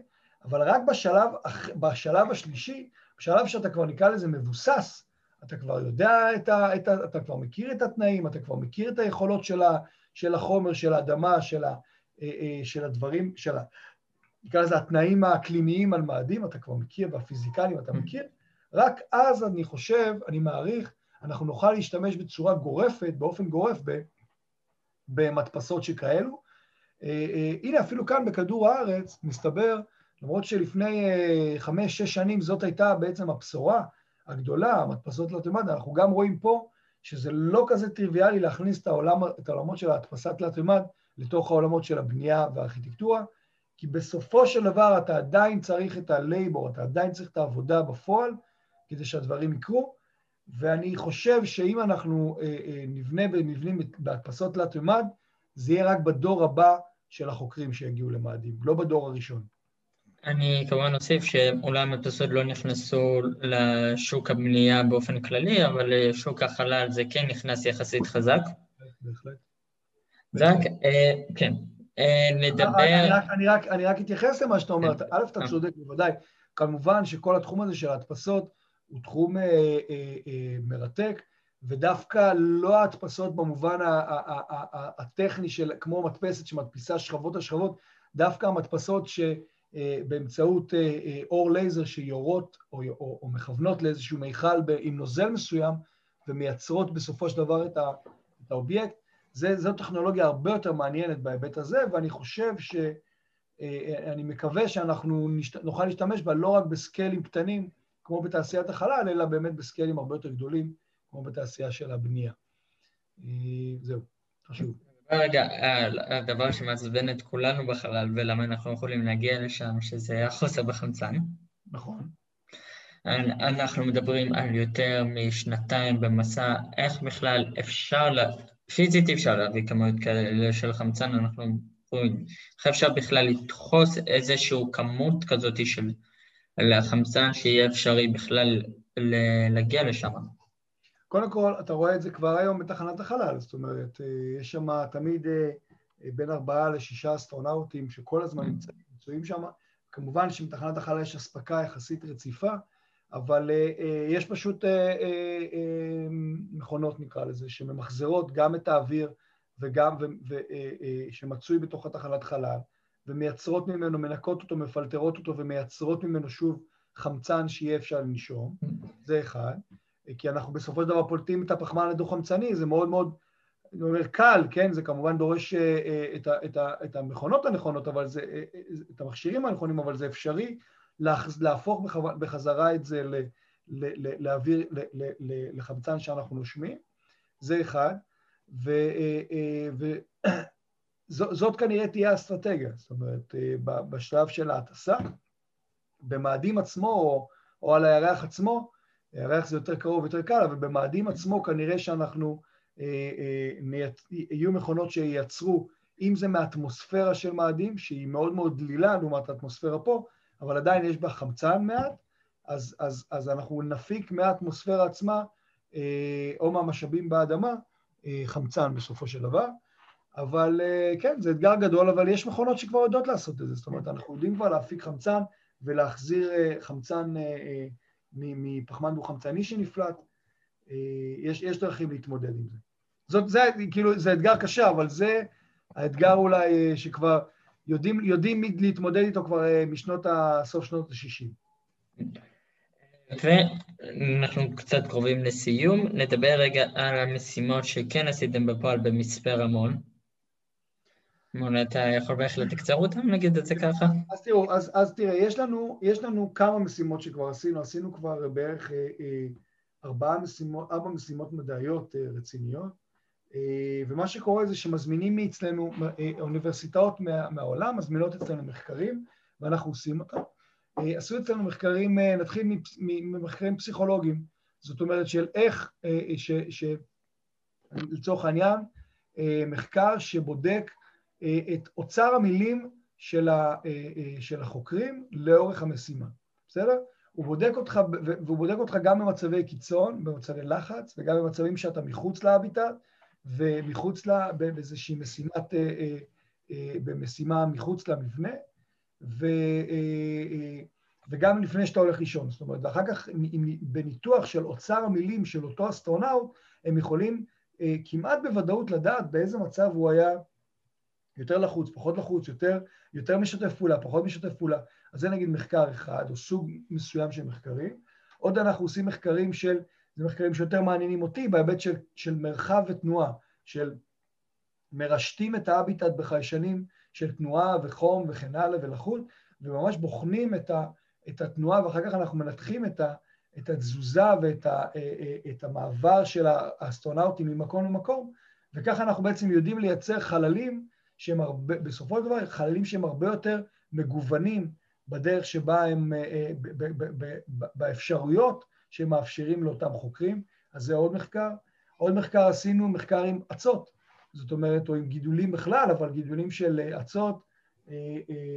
[SPEAKER 2] אבל רק בשלב, בשלב השלישי, בשלב שאתה כבר נקרא לזה מבוסס, אתה כבר יודע את ה... את ה אתה כבר מכיר את התנאים, אתה כבר מכיר את היכולות של, ה, של החומר, של האדמה, של, ה, אה, אה, של הדברים, של ה... נקרא לזה התנאים האקלימיים על מאדים, אתה כבר מכיר, והפיזיקליים אתה מכיר, רק אז אני חושב, אני מעריך, אנחנו נוכל להשתמש בצורה גורפת, באופן גורף, במדפסות שכאלו. אה, הנה, אפילו כאן בכדור הארץ, מסתבר, למרות שלפני אה, חמש-שש שנים זאת הייתה בעצם הבשורה הגדולה, המדפסות לתלמד, אנחנו גם רואים פה שזה לא כזה טריוויאלי להכניס את, העולם, את העולמות של ההדפסת לתלמד לתוך העולמות של הבנייה והארכיטקטורה, כי בסופו של דבר אתה עדיין צריך את הלייבור, אתה עדיין צריך את העבודה בפועל כדי שהדברים יקרו, ואני חושב שאם אנחנו אה, אה, נבנה במבנים בהדפסות תלת מימד, זה יהיה רק בדור הבא של החוקרים שיגיעו למאדים, לא בדור הראשון.
[SPEAKER 1] אני כמובן אוסיף שאולי המדפסות לא נכנסו לשוק הבנייה באופן כללי, אבל לשוק החלל זה כן נכנס יחסית חזק.
[SPEAKER 2] בהחלט.
[SPEAKER 1] זק, אה, כן, נדבר...
[SPEAKER 2] אני רק אתייחס למה שאתה אומר, כן. א', אתה צודק בוודאי. כמובן שכל התחום הזה של ההדפסות הוא תחום אה, אה, אה, מרתק, ודווקא לא ההדפסות במובן הטכני של כמו מדפסת שמדפיסה שכבות על שכבות, דווקא המדפסות שבאמצעות אור לייזר שיורות או, או, או מכוונות לאיזשהו מיכל עם נוזל מסוים ומייצרות בסופו של דבר את, ה, את האובייקט, זה, זו טכנולוגיה הרבה יותר מעניינת בהיבט הזה, ואני חושב ש... אני מקווה שאנחנו נוכל להשתמש בה לא רק בסקיילים קטנים, כמו בתעשיית החלל, אלא באמת בסקיילים הרבה יותר גדולים, כמו בתעשייה של הבנייה. אה, זהו, חשוב.
[SPEAKER 1] רגע, הדבר שמעצבן את כולנו בחלל ולמה אנחנו יכולים להגיע לשם, שזה החוסר בחמצן.
[SPEAKER 2] נכון.
[SPEAKER 1] אנחנו מדברים על יותר משנתיים במסע, איך בכלל אפשר, לה... פיזית אפשר להביא כמויות כאלה של חמצן, אנחנו רואים, איך אפשר בכלל לדחוס איזושהי כמות כזאת של לחמצן שיהיה אפשרי בכלל להגיע לשם.
[SPEAKER 2] קודם כל, אתה רואה את זה כבר היום בתחנת החלל, זאת אומרת, אה, יש שם תמיד אה, בין ארבעה לשישה אסטרונאוטים שכל הזמן mm. נמצאים שם. כמובן שבתחנת החלל יש אספקה יחסית רציפה, אבל אה, יש פשוט מכונות, נקרא לזה, שממחזרות גם את האוויר וגם, שמצוי בתוך התחנת חלל, ומייצרות ממנו, מנקות אותו, מפלטרות אותו ומייצרות ממנו שוב חמצן שיהיה אפשר לנשום, זה אחד. כי אנחנו בסופו של דבר פולטים את הפחמן הדו-חמצני, זה מאוד מאוד, אני אומר, קל, כן? זה כמובן דורש אה, את, ה, את, ה, את המכונות הנכונות, אבל זה, אה, את המכשירים הנכונים, אבל זה אפשרי להפוך בחזרה את זה, ל, ל, ל, להעביר לחמצן שאנחנו נושמים, זה אחד. ו, ו, [clears throat] זאת כנראה תהיה האסטרטגיה, זאת אומרת, בשלב של ההטסה, במאדים עצמו או, או על הירח עצמו, הירח זה יותר קרוב, יותר קל, אבל במאדים עצמו כנראה שאנחנו, אה, אה, נייצ... יהיו מכונות שייצרו, אם זה מהאטמוספירה של מאדים, שהיא מאוד מאוד דלילה לעומת האטמוספירה פה, אבל עדיין יש בה חמצן מעט, אז, אז, אז אנחנו נפיק מהאטמוספירה עצמה, אה, או מהמשאבים באדמה, אה, חמצן בסופו של דבר. אבל אה, כן, זה אתגר גדול, אבל יש מכונות שכבר יודעות לעשות את זה. זאת אומרת, אנחנו יודעים כבר להפיק חמצן ולהחזיר אה, חמצן אה, מפחמן דו-חמצני שנפלט. יש, יש דרכים להתמודד עם זה. זאת, זה, כאילו, זה אתגר קשה, אבל זה האתגר אולי שכבר יודעים, יודעים להתמודד איתו כבר משנות ה... סוף שנות ה-60.
[SPEAKER 1] ואנחנו קצת קרובים לסיום, נדבר רגע על המשימות שכן עשיתם בפועל במצפה רמון. מונה, אתה יכול בהחלט לקצר אותם, נגיד את זה ככה?
[SPEAKER 2] אז תראו, אז, אז תראה, יש לנו, יש לנו כמה משימות שכבר עשינו, עשינו כבר בערך אה, אה, ארבע משימות, ארבע משימות מדעיות רציניות, ומה שקורה זה שמזמינים מאצלנו, אוניברסיטאות מה, מהעולם מזמינות אצלנו מחקרים, ואנחנו עושים אותם. עשו אצלנו מחקרים, נתחיל ממחקרים פסיכולוגיים, זאת אומרת של איך, ש, ש, לצורך העניין, מחקר שבודק את אוצר המילים של, ה, של החוקרים לאורך המשימה, בסדר? הוא בודק אותך, והוא בודק אותך גם במצבי קיצון, במצבי לחץ, וגם במצבים שאתה מחוץ להביטט, ומחוץ לה, באיזושהי משימת, במשימה מחוץ למבנה, ו, וגם לפני שאתה הולך לישון. זאת אומרת, ואחר כך בניתוח של אוצר המילים של אותו אסטרונאוט, הם יכולים כמעט בוודאות לדעת באיזה מצב הוא היה יותר לחוץ, פחות לחוץ, יותר, יותר משתף פעולה, פחות משתף פעולה. אז זה נגיד מחקר אחד, או סוג מסוים של מחקרים. עוד אנחנו עושים מחקרים של, זה מחקרים שיותר מעניינים אותי, בהיבט של, של מרחב ותנועה, של מרשתים את האביטט בחיישנים של תנועה וחום וכן הלאה ולחות, וממש בוחנים את, ה, את התנועה, ואחר כך אנחנו מנתחים את, ה, את התזוזה ואת ה, את המעבר של האסטרונאוטים ממקום למקום, וככה אנחנו בעצם יודעים לייצר חללים שהם הרבה, בסופו של דבר, חללים שהם הרבה יותר מגוונים בדרך שבה הם, באפשרויות שהם מאפשרים לאותם חוקרים. אז זה עוד מחקר. עוד מחקר עשינו, מחקר עם אצות, זאת אומרת, או עם גידולים בכלל, אבל גידולים של אצות.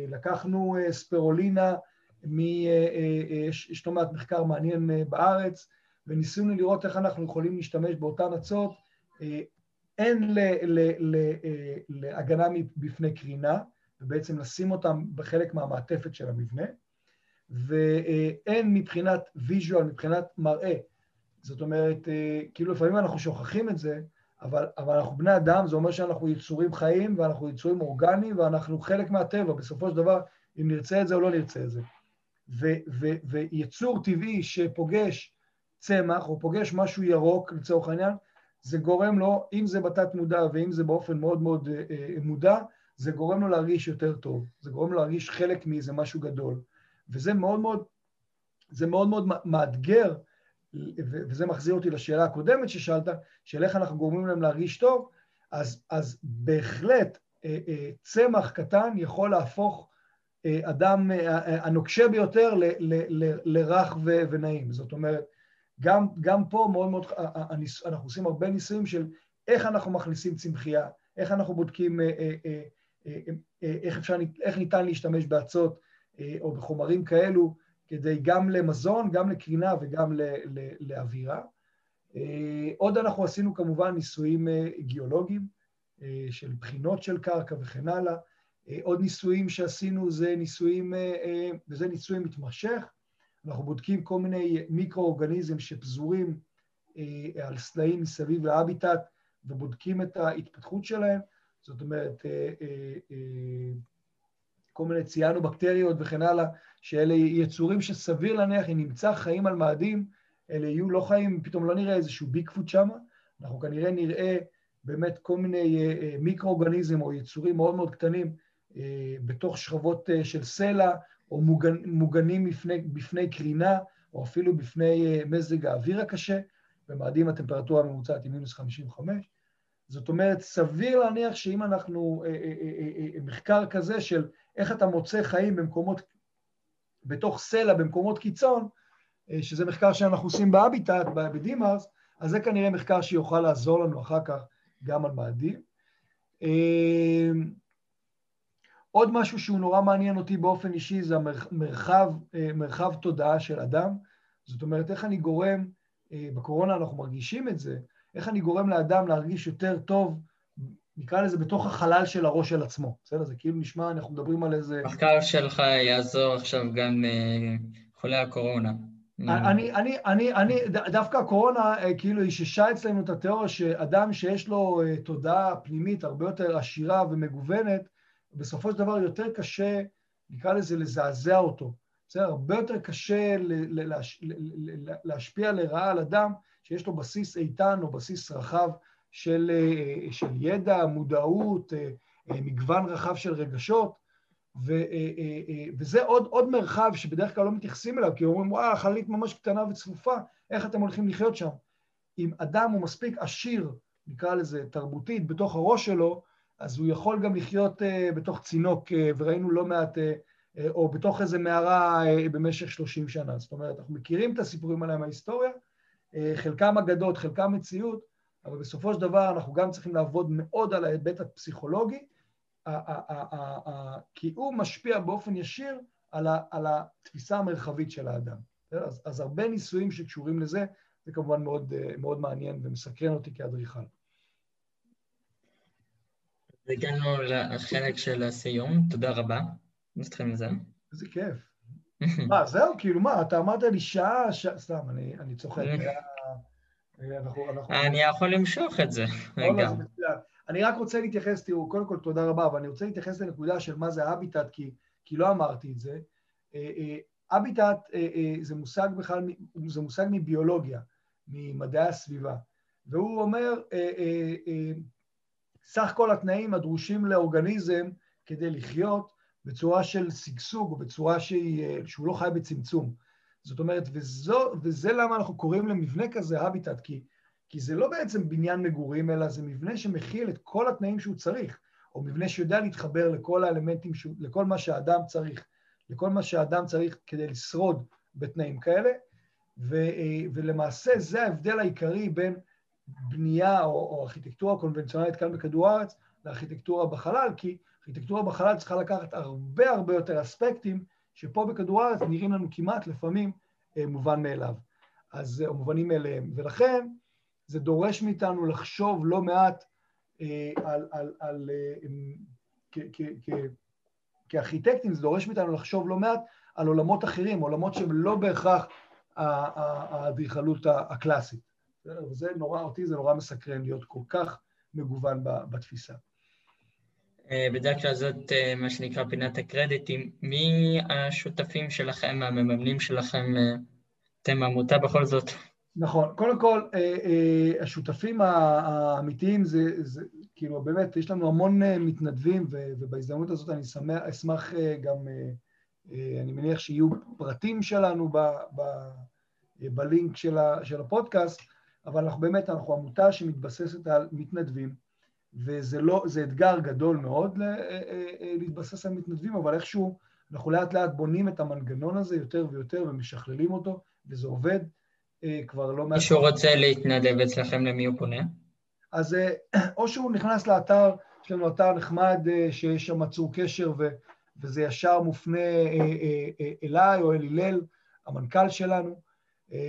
[SPEAKER 2] לקחנו ספירולינה, מ... יש לא מעט מחקר מעניין בארץ, וניסינו לראות איך אנחנו יכולים להשתמש באותן אצות הן להגנה בפני קרינה, ובעצם לשים אותם בחלק מהמעטפת של המבנה, והן מבחינת ויז'ואל, מבחינת מראה. זאת אומרת, כאילו לפעמים אנחנו שוכחים את זה, אבל, אבל אנחנו בני אדם, זה אומר שאנחנו יצורים חיים ואנחנו יצורים אורגניים ואנחנו חלק מהטבע, בסופו של דבר, אם נרצה את זה או לא נרצה את זה. ו, ו, ויצור טבעי שפוגש צמח או פוגש משהו ירוק, לצורך העניין, זה גורם לו, אם זה בתת מודע ואם זה באופן מאוד מאוד אה, מודע, זה גורם לו להרגיש יותר טוב, זה גורם לו להרגיש חלק מאיזה משהו גדול. וזה מאוד מאוד, זה מאוד מאוד מאתגר, וזה מחזיר אותי לשאלה הקודמת ששאלת, של איך אנחנו גורמים להם להרגיש טוב, אז, אז בהחלט אה, אה, צמח קטן יכול להפוך אדם הנוקשה ביותר ל, ל, ל, לרך ונעים. זאת אומרת, גם, גם פה מאוד מאוד, אנחנו עושים הרבה ניסויים של איך אנחנו מכניסים צמחייה, איך אנחנו בודקים, איך, אפשר, איך ניתן להשתמש באצות או בחומרים כאלו, כדי גם למזון, גם לקרינה וגם לאווירה. עוד אנחנו עשינו כמובן ניסויים גיאולוגיים של בחינות של קרקע וכן הלאה. עוד ניסויים שעשינו זה ניסויים, וזה ניסוי מתמשך, אנחנו בודקים כל מיני מיקרואורגניזם שפזורים אה, על סלעים מסביב להביטט ובודקים את ההתפתחות שלהם, זאת אומרת, אה, אה, כל מיני ציינו בקטריות וכן הלאה, שאלה יצורים שסביר להניח, אם נמצא חיים על מאדים, אלה יהיו לא חיים, פתאום לא נראה איזשהו ביגפוט שם, אנחנו כנראה נראה באמת כל מיני מיקרואורגניזם או יצורים מאוד מאוד קטנים בתוך שכבות של סלע, או מוגנ, מוגנים בפני, בפני קרינה, או אפילו בפני uh, מזג האוויר הקשה, במאדים הטמפרטורה הממוצעת היא מינוס 55. זאת אומרת, סביר להניח שאם אנחנו, uh, uh, uh, uh, מחקר כזה של איך אתה מוצא חיים במקומות, בתוך סלע, במקומות קיצון, שזה מחקר שאנחנו עושים בהביטט, בדימארס, אז זה כנראה מחקר שיוכל לעזור לנו אחר כך גם על מאדים. עוד משהו שהוא נורא מעניין אותי באופן אישי זה המרחב, אה, מרחב תודעה של אדם. זאת אומרת, איך אני גורם, אה, בקורונה אנחנו מרגישים את זה, איך אני גורם לאדם להרגיש יותר טוב, נקרא לזה בתוך החלל של הראש של עצמו. בסדר? זה כאילו נשמע, אנחנו מדברים על איזה...
[SPEAKER 1] המחקר שלך יעזור עכשיו גם אה, חולי הקורונה.
[SPEAKER 2] אני, אני, אני, אני, דווקא הקורונה כאילו איששה אצלנו את התיאוריה שאדם שיש לו תודעה פנימית הרבה יותר עשירה ומגוונת, בסופו של דבר יותר קשה, נקרא לזה, לזעזע אותו. בסדר? הרבה יותר קשה להשפיע לרעה על אדם שיש לו בסיס איתן או בסיס רחב של, של ידע, מודעות, מגוון רחב של רגשות, ו, וזה עוד, עוד מרחב שבדרך כלל לא מתייחסים אליו, כי אומרים, וואו, חללית ממש קטנה וצפופה, איך אתם הולכים לחיות שם? אם אדם הוא מספיק עשיר, נקרא לזה תרבותית, בתוך הראש שלו, אז הוא יכול גם לחיות uh, בתוך צינוק, uh, וראינו לא מעט, uh, uh, או בתוך איזה מערה uh, במשך 30 שנה. זאת אומרת, אנחנו מכירים את הסיפורים עליהם מההיסטוריה, uh, חלקם אגדות, חלקם מציאות, אבל בסופו של דבר אנחנו גם צריכים לעבוד מאוד על ההיבט הפסיכולוגי, כי הוא משפיע באופן ישיר על, על התפיסה המרחבית של האדם. אז, אז הרבה ניסויים שקשורים לזה, זה כמובן מאוד, מאוד מעניין ומסקרן אותי כאדריכל.
[SPEAKER 1] הגענו לחלק של הסיום, תודה רבה. נתחיל מזה.
[SPEAKER 2] איזה כיף. [laughs] מה, זהו? כאילו מה, אתה אמרת לי שעה, שעה, סתם, אני, אני צוחק.
[SPEAKER 1] אנחנו, אנחנו... אני יכול למשוך את זה. לא, לא,
[SPEAKER 2] אני רק רוצה להתייחס, תראו, קודם כל תודה רבה, אבל אני רוצה להתייחס לנקודה של מה זה הביטט, כי, כי לא אמרתי את זה. הביטט אה, אה, אה, זה מושג בכלל, זה מושג מביולוגיה, ממדעי הסביבה. והוא אומר, סך כל התנאים הדרושים לאורגניזם כדי לחיות בצורה של שגשוג בצורה שהיא, שהוא לא חי בצמצום. זאת אומרת, וזו, וזה למה אנחנו קוראים למבנה כזה הביטט, כי, כי זה לא בעצם בניין מגורים, אלא זה מבנה שמכיל את כל התנאים שהוא צריך, או מבנה שיודע להתחבר לכל האלמנטים, שהוא, לכל מה שהאדם צריך, לכל מה שהאדם צריך כדי לשרוד בתנאים כאלה, ו, ולמעשה זה ההבדל העיקרי בין בנייה או, או ארכיטקטורה קונבנציונלית כאן בכדור הארץ לארכיטקטורה בחלל, כי ארכיטקטורה בחלל צריכה לקחת הרבה הרבה יותר אספקטים שפה בכדור הארץ נראים לנו כמעט לפעמים אה, מובן מאליו, אז, או מובנים מאליהם. ולכן זה דורש מאיתנו לחשוב לא מעט אה, על, על, על אה, כארכיטקטים, זה דורש מאיתנו לחשוב לא מעט על עולמות אחרים, עולמות שהם לא בהכרח האדריכלות הקלאסית. וזה נורא, אותי זה נורא מסקרן להיות כל כך מגוון בתפיסה.
[SPEAKER 1] אה, בדרך כלל זאת אה, מה שנקרא פינת הקרדיטים. מי השותפים שלכם, המממנים שלכם? אה, אתם עמותה בכל זאת.
[SPEAKER 2] נכון. קודם כל, השותפים האמיתיים זה, זה כאילו באמת, יש לנו המון מתנדבים, ובהזדמנות הזאת אני שמח, אשמח גם, אני מניח שיהיו פרטים שלנו ב, ב, בלינק של, הפודקאסט, אבל אנחנו באמת, אנחנו עמותה שמתבססת על מתנדבים, וזה לא, זה אתגר גדול מאוד אה, אה, אה, להתבסס על מתנדבים, אבל איכשהו אנחנו לאט לאט בונים את המנגנון הזה יותר ויותר ומשכללים אותו, וזה עובד כבר לא
[SPEAKER 1] מעט... מישהו רוצה להתנדב אצלכם, למי הוא פונה?
[SPEAKER 2] אז [clears throat] או שהוא נכנס לאתר, יש לנו אתר נחמד שיש שם צור קשר, ו, וזה ישר מופנה אליי או אל הלל, המנכ"ל שלנו,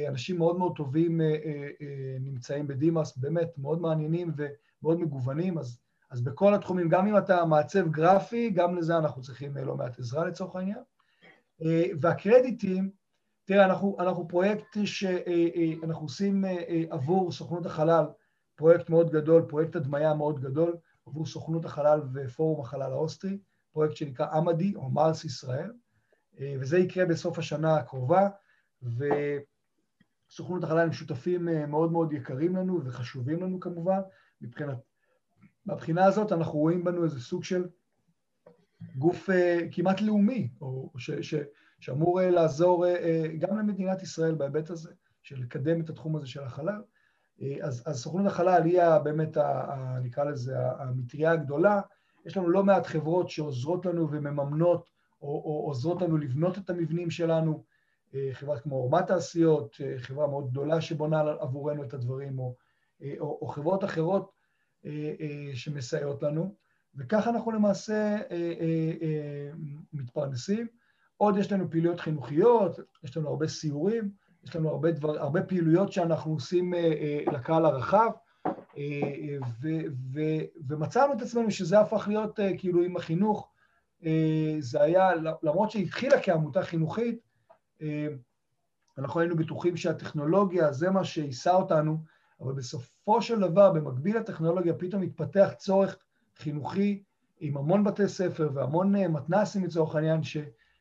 [SPEAKER 2] אנשים מאוד מאוד טובים אה, אה, נמצאים בדימאס, באמת מאוד מעניינים ומאוד מגוונים, אז, אז בכל התחומים, גם אם אתה מעצב גרפי, גם לזה אנחנו צריכים לא מעט עזרה לצורך העניין. והקרדיטים, תראה, אנחנו, אנחנו פרויקט שאנחנו עושים עבור סוכנות החלל, פרויקט מאוד גדול, פרויקט הדמיה מאוד גדול, עבור סוכנות החלל ופורום החלל האוסטרי, פרויקט שנקרא AMADEE או מרס ישראל, וזה יקרה בסוף השנה הקרובה, ו... סוכנות החלל הם שותפים אה, מאוד מאוד יקרים לנו וחשובים לנו כמובן. מבחינת, מהבחינה הזאת אנחנו רואים בנו איזה סוג של גוף uh, כמעט לאומי, או ש, ש, שאמור uh, לעזור uh, גם למדינת ישראל בהיבט הזה, של לקדם את התחום הזה של החלל. Uh, אז, אז סוכנות החלל היא באמת, ה, ה, נקרא לזה, המטריה הגדולה. יש לנו לא מעט חברות שעוזרות לנו ומממנות, או, או עוזרות לנו לבנות את המבנים שלנו. אה, חברה כמו אורמת תעשיות, אה, חברה מאוד גדולה שבונה עבורנו את הדברים, או, אה, או, או חברות אחרות שמסייעות לנו, וככה אנחנו למעשה מתפרנסים. עוד יש לנו פעילויות חינוכיות, יש לנו הרבה סיורים, יש לנו הרבה, דבר, הרבה פעילויות שאנחנו עושים לקהל הרחב, ו, ו, ומצאנו את עצמנו שזה הפך להיות כאילו עם החינוך, זה היה, למרות שהתחילה כעמותה חינוכית, אנחנו היינו בטוחים שהטכנולוגיה זה מה שיישא אותנו, אבל בסופו של דבר, במקביל לטכנולוגיה, פתאום התפתח צורך חינוכי עם המון בתי ספר והמון אה, מתנ"סים לצורך העניין, ש,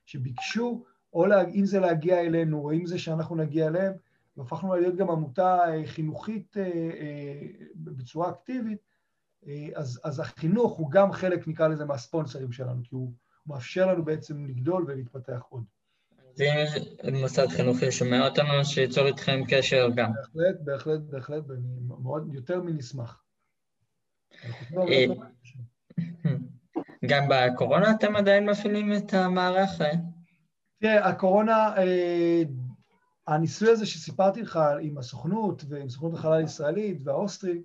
[SPEAKER 2] שביקשו, או לה, אם זה להגיע אלינו, או אם זה שאנחנו נגיע אליהם, והפכנו להיות גם עמותה אה, חינוכית בצורה אקטיבית, אז, אז החינוך הוא גם חלק, נקרא לזה, מהספונסרים שלנו, כי הוא, מאפשר לנו בעצם לגדול ולהתפתח עוד.
[SPEAKER 1] אם מוסד חינוכי שומע אותנו, שייצור איתכם קשר גם.
[SPEAKER 2] בהחלט, בהחלט, בהחלט, ואני מאוד, יותר מנשמח.
[SPEAKER 1] אה, גם בקורונה אתם עדיין מפעילים את המערך?
[SPEAKER 2] תראה, הקורונה, אה, הניסוי הזה שסיפרתי לך עם הסוכנות ועם סוכנות החלל הישראלית והאוסטרים,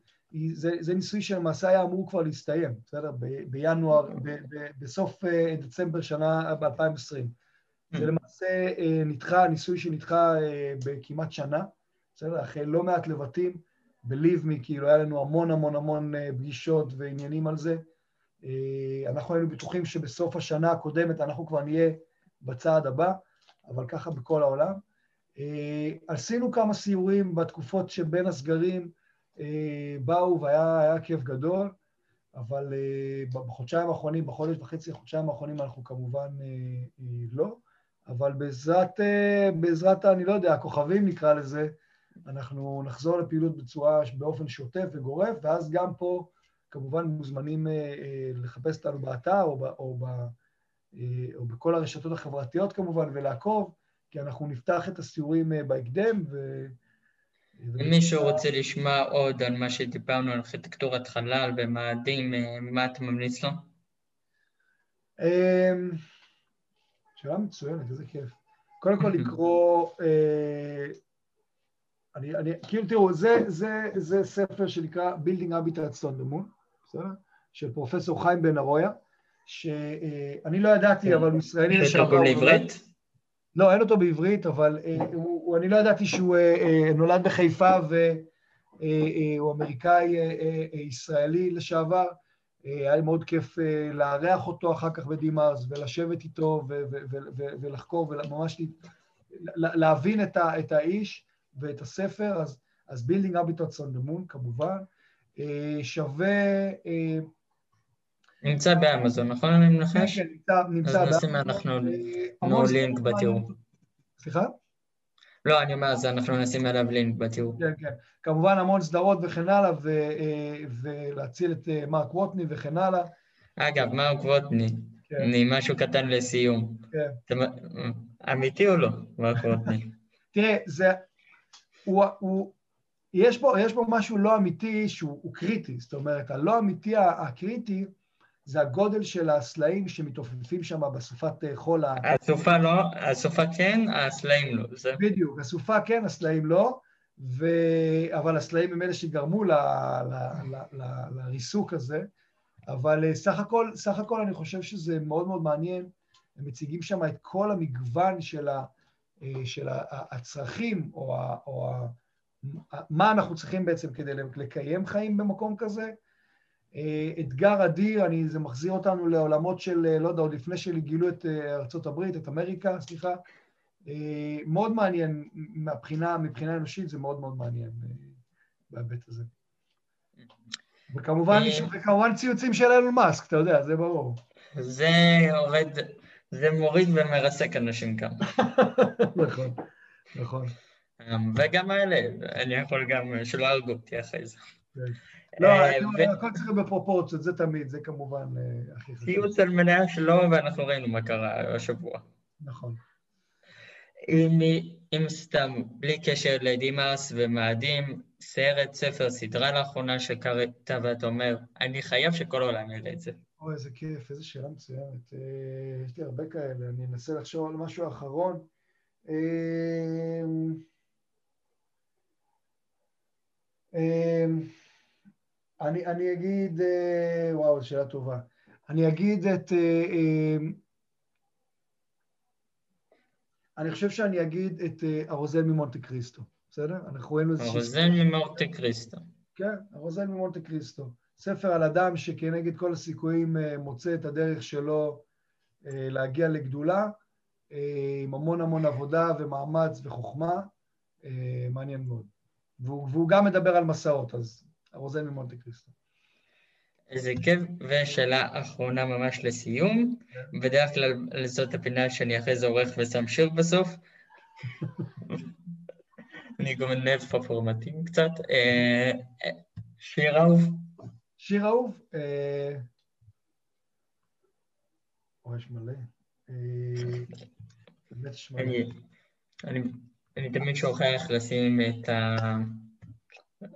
[SPEAKER 2] זה, זה ניסוי שלמעשה היה אמור כבר להסתיים, בסדר? ב, בינואר, ב, ב, בסוף אה, דצמבר שנה, ב-2020. זה למעשה נדחה, ניסוי שנדחה בכמעט שנה, בסדר? אחרי לא מעט לבטים, believe me, כאילו היה לנו המון המון המון פגישות ועניינים על זה. אנחנו היינו בטוחים שבסוף השנה הקודמת אנחנו כבר נהיה בצעד הבא, אבל ככה בכל העולם. עשינו כמה סיורים בתקופות שבין הסגרים, באו והיה כיף גדול, אבל בחודשיים האחרונים, בחודש וחצי, החודשיים האחרונים אנחנו כמובן לא, אבל בעזרת, בעזרת, אני לא יודע, הכוכבים נקרא לזה, אנחנו נחזור לפעילות בצורה, באופן שוטף וגורף, ואז גם פה כמובן מוזמנים לחפש אותנו באתר או, ב, או, ב, או בכל הרשתות החברתיות כמובן ולעקוב, כי אנחנו נפתח את הסיורים בהקדם. ו...
[SPEAKER 1] אם מישהו רוצה לשמוע עוד על מה שדיברנו, על ארכיטקטורת חלל ומאדים, מה אתה ממליץ לו?
[SPEAKER 2] שאלה מצוינת, איזה כיף. קודם כל לקרוא, אני, אני, כאילו תראו, זה, זה, זה ספר שנקרא Building Habitats on the Moon, בסדר? של פרופסור חיים בן ארויה, שאני לא ידעתי, אבל הוא ישראלי
[SPEAKER 1] לשעבר. יש אותו בעברית?
[SPEAKER 2] לא, אין אותו בעברית, אבל הוא, הוא, אני לא ידעתי שהוא נולד בחיפה והוא אמריקאי ישראלי לשעבר. היה לי מאוד כיף לארח אותו אחר כך בדימארס ולשבת איתו ולחקור וממש להבין את האיש ואת הספר, אז, אז Building Habitats on the Moon כמובן. שווה...
[SPEAKER 1] נמצא באמזון, נכון אני מנחש?
[SPEAKER 2] כן, נמצא, נמצא
[SPEAKER 1] אז נשים אנחנו נו לינק בתיאור.
[SPEAKER 2] סליחה?
[SPEAKER 1] לא, אני אומר, אז אנחנו נשים עליו לינק בתיאור.
[SPEAKER 2] כן, כן. כמובן המון סדרות וכן הלאה, ולהציל את מרק ווטני וכן הלאה.
[SPEAKER 1] אגב, מרק ווטני, אני משהו קטן לסיום.
[SPEAKER 2] כן.
[SPEAKER 1] אמיתי או לא, מרק ווטני? [laughs]
[SPEAKER 2] תראה, זה... הוא... יש פה, יש פה משהו לא אמיתי שהוא קריטי, זאת אומרת, הלא אמיתי הקריטי זה הגודל של הסלעים שמתעופפים שם בסופת חול.
[SPEAKER 1] הסופה לא, הסופה כן, הסלעים לא. זה...
[SPEAKER 2] בדיוק, הסופה כן, הסלעים לא, ו... אבל הסלעים הם אלה שגרמו ל... ל... ל... ל... לריסוק הזה, אבל סך הכל, סך הכל אני חושב שזה מאוד מאוד מעניין, הם מציגים שם את כל המגוון של, ה... של הצרכים או, ה... או ה... מה אנחנו צריכים בעצם כדי לקיים חיים במקום כזה. אתגר אדיר, אני, זה מחזיר אותנו לעולמות של, לא יודע, עוד לפני שגילו את ארה"ב, את אמריקה, סליחה. מאוד מעניין מבחינה, מבחינה אנושית, זה מאוד מאוד מעניין בהיבט הזה. וכמובן, וכמובן ציוצים של אילון מאסק, אתה יודע, זה ברור.
[SPEAKER 1] זה עובד, זה מוריד ומרסק אנשים כאן. [laughs]
[SPEAKER 2] נכון, נכון.
[SPEAKER 1] וגם האלה, אני יכול גם שלא הרגו אותי אחרי זה.
[SPEAKER 2] לא, הכל צריך בפרופורציות, זה תמיד, זה כמובן הכי חשוב.
[SPEAKER 1] ציוץ על מניה שלו, ואנחנו ראינו מה קרה השבוע.
[SPEAKER 2] נכון.
[SPEAKER 1] אם סתם, בלי קשר לדימאס ומאדים, סרט, ספר, סדרה לאחרונה שקראת ואתה אומר, אני חייב שכל העולם ידע את זה.
[SPEAKER 2] אוי, איזה כיף, איזה שאלה מצוינת. יש לי הרבה כאלה, אני אנסה לחשוב על משהו אחרון. אני, אני אגיד, וואו, זו שאלה טובה. אני אגיד את... אני חושב שאני אגיד את הרוזן ממונטה קריסטו, בסדר? אנחנו ראינו איזה...
[SPEAKER 1] הרוזן ממונטה קריסטו.
[SPEAKER 2] כן, הרוזן ממונטה קריסטו. ספר על אדם שכנגד כל הסיכויים מוצא את הדרך שלו להגיע לגדולה, עם המון המון עבודה ומאמץ וחוכמה, מעניין מאוד. והוא, והוא גם מדבר על מסעות, אז הרוזן ממונטה קריסטו.
[SPEAKER 1] איזה כיף, ושאלה אחרונה ממש לסיום. בדרך כלל זאת הפינה שאני אחרי זה עורך ושם שיר בסוף. [laughs] אני גונב פה פורמטים קצת. שיר אהוב?
[SPEAKER 2] שיר אהוב? או יש מלא. אה, באמת יש מלא.
[SPEAKER 1] אני תמיד שוכח לשים את ה...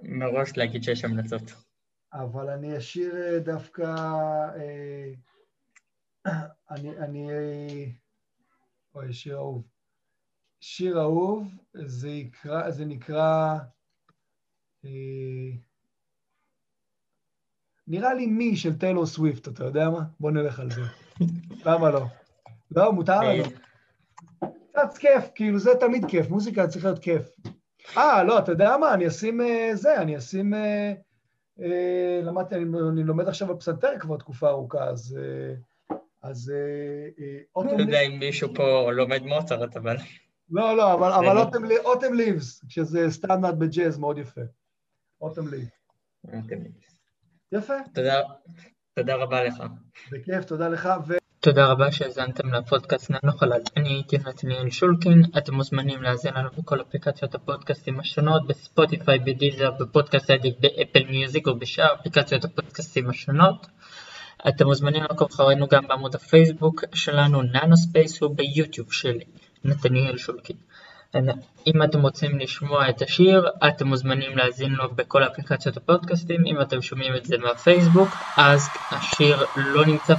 [SPEAKER 1] מראש להגיד שיש המלצות.
[SPEAKER 2] אבל אני אשאיר אה, דווקא... אה, [clears throat] אני... אני... אוי, שיר אהוב. שיר אהוב, זה, יקרא, זה נקרא... אה, נראה לי מי של טיילור סוויפט, אתה יודע מה? בוא נלך על זה. [laughs] למה לא? לא, מותר לנו. קצת כיף, כאילו זה תמיד כיף, מוזיקה צריך להיות כיף. אה, לא, אתה יודע מה, אני אשים אה, זה, אני אשים... אה, אה, למדתי, אני, אני לומד עכשיו בפסנתר כבר תקופה ארוכה, אז... אה, אז... אה, אה,
[SPEAKER 1] לא
[SPEAKER 2] אוטם
[SPEAKER 1] יודע אם מישהו פה לומד מוצרט, אבל...
[SPEAKER 2] לא, לא, אבל, אבל
[SPEAKER 1] בסדר.
[SPEAKER 2] אוטם, לי- אוטם ליבס, שזה סטנדרט בג'אז מאוד יפה. אוטם ליבס. יפה,
[SPEAKER 1] תודה, תודה רבה לך.
[SPEAKER 2] בכיף, תודה לך.
[SPEAKER 1] תודה רבה שהאזנתם לפודקאסט ננו חלל. אני הייתי נתניאל שולקין, אתם מוזמנים להאזין לנו בכל אפליקציות הפודקאסטים השונות, ב Spotify, ב Deezer, ב Podcast Addict, ב Apple Music או בשאר אפליקציות הפודקאסטים השונות. אתם מוזמנים לעקוב אחרינו גם בעמוד הפייסבוק שלנו, Nano Space, וביוטיוב שלי, נתניאל שולקין. אם אתם רוצים לשמוע את השיר, אתם מוזמנים להאזין לו בכל אפליקציות הפודקאסטים. אם אתם שומעים את זה מהפייסבוק, אז השיר לא נמצא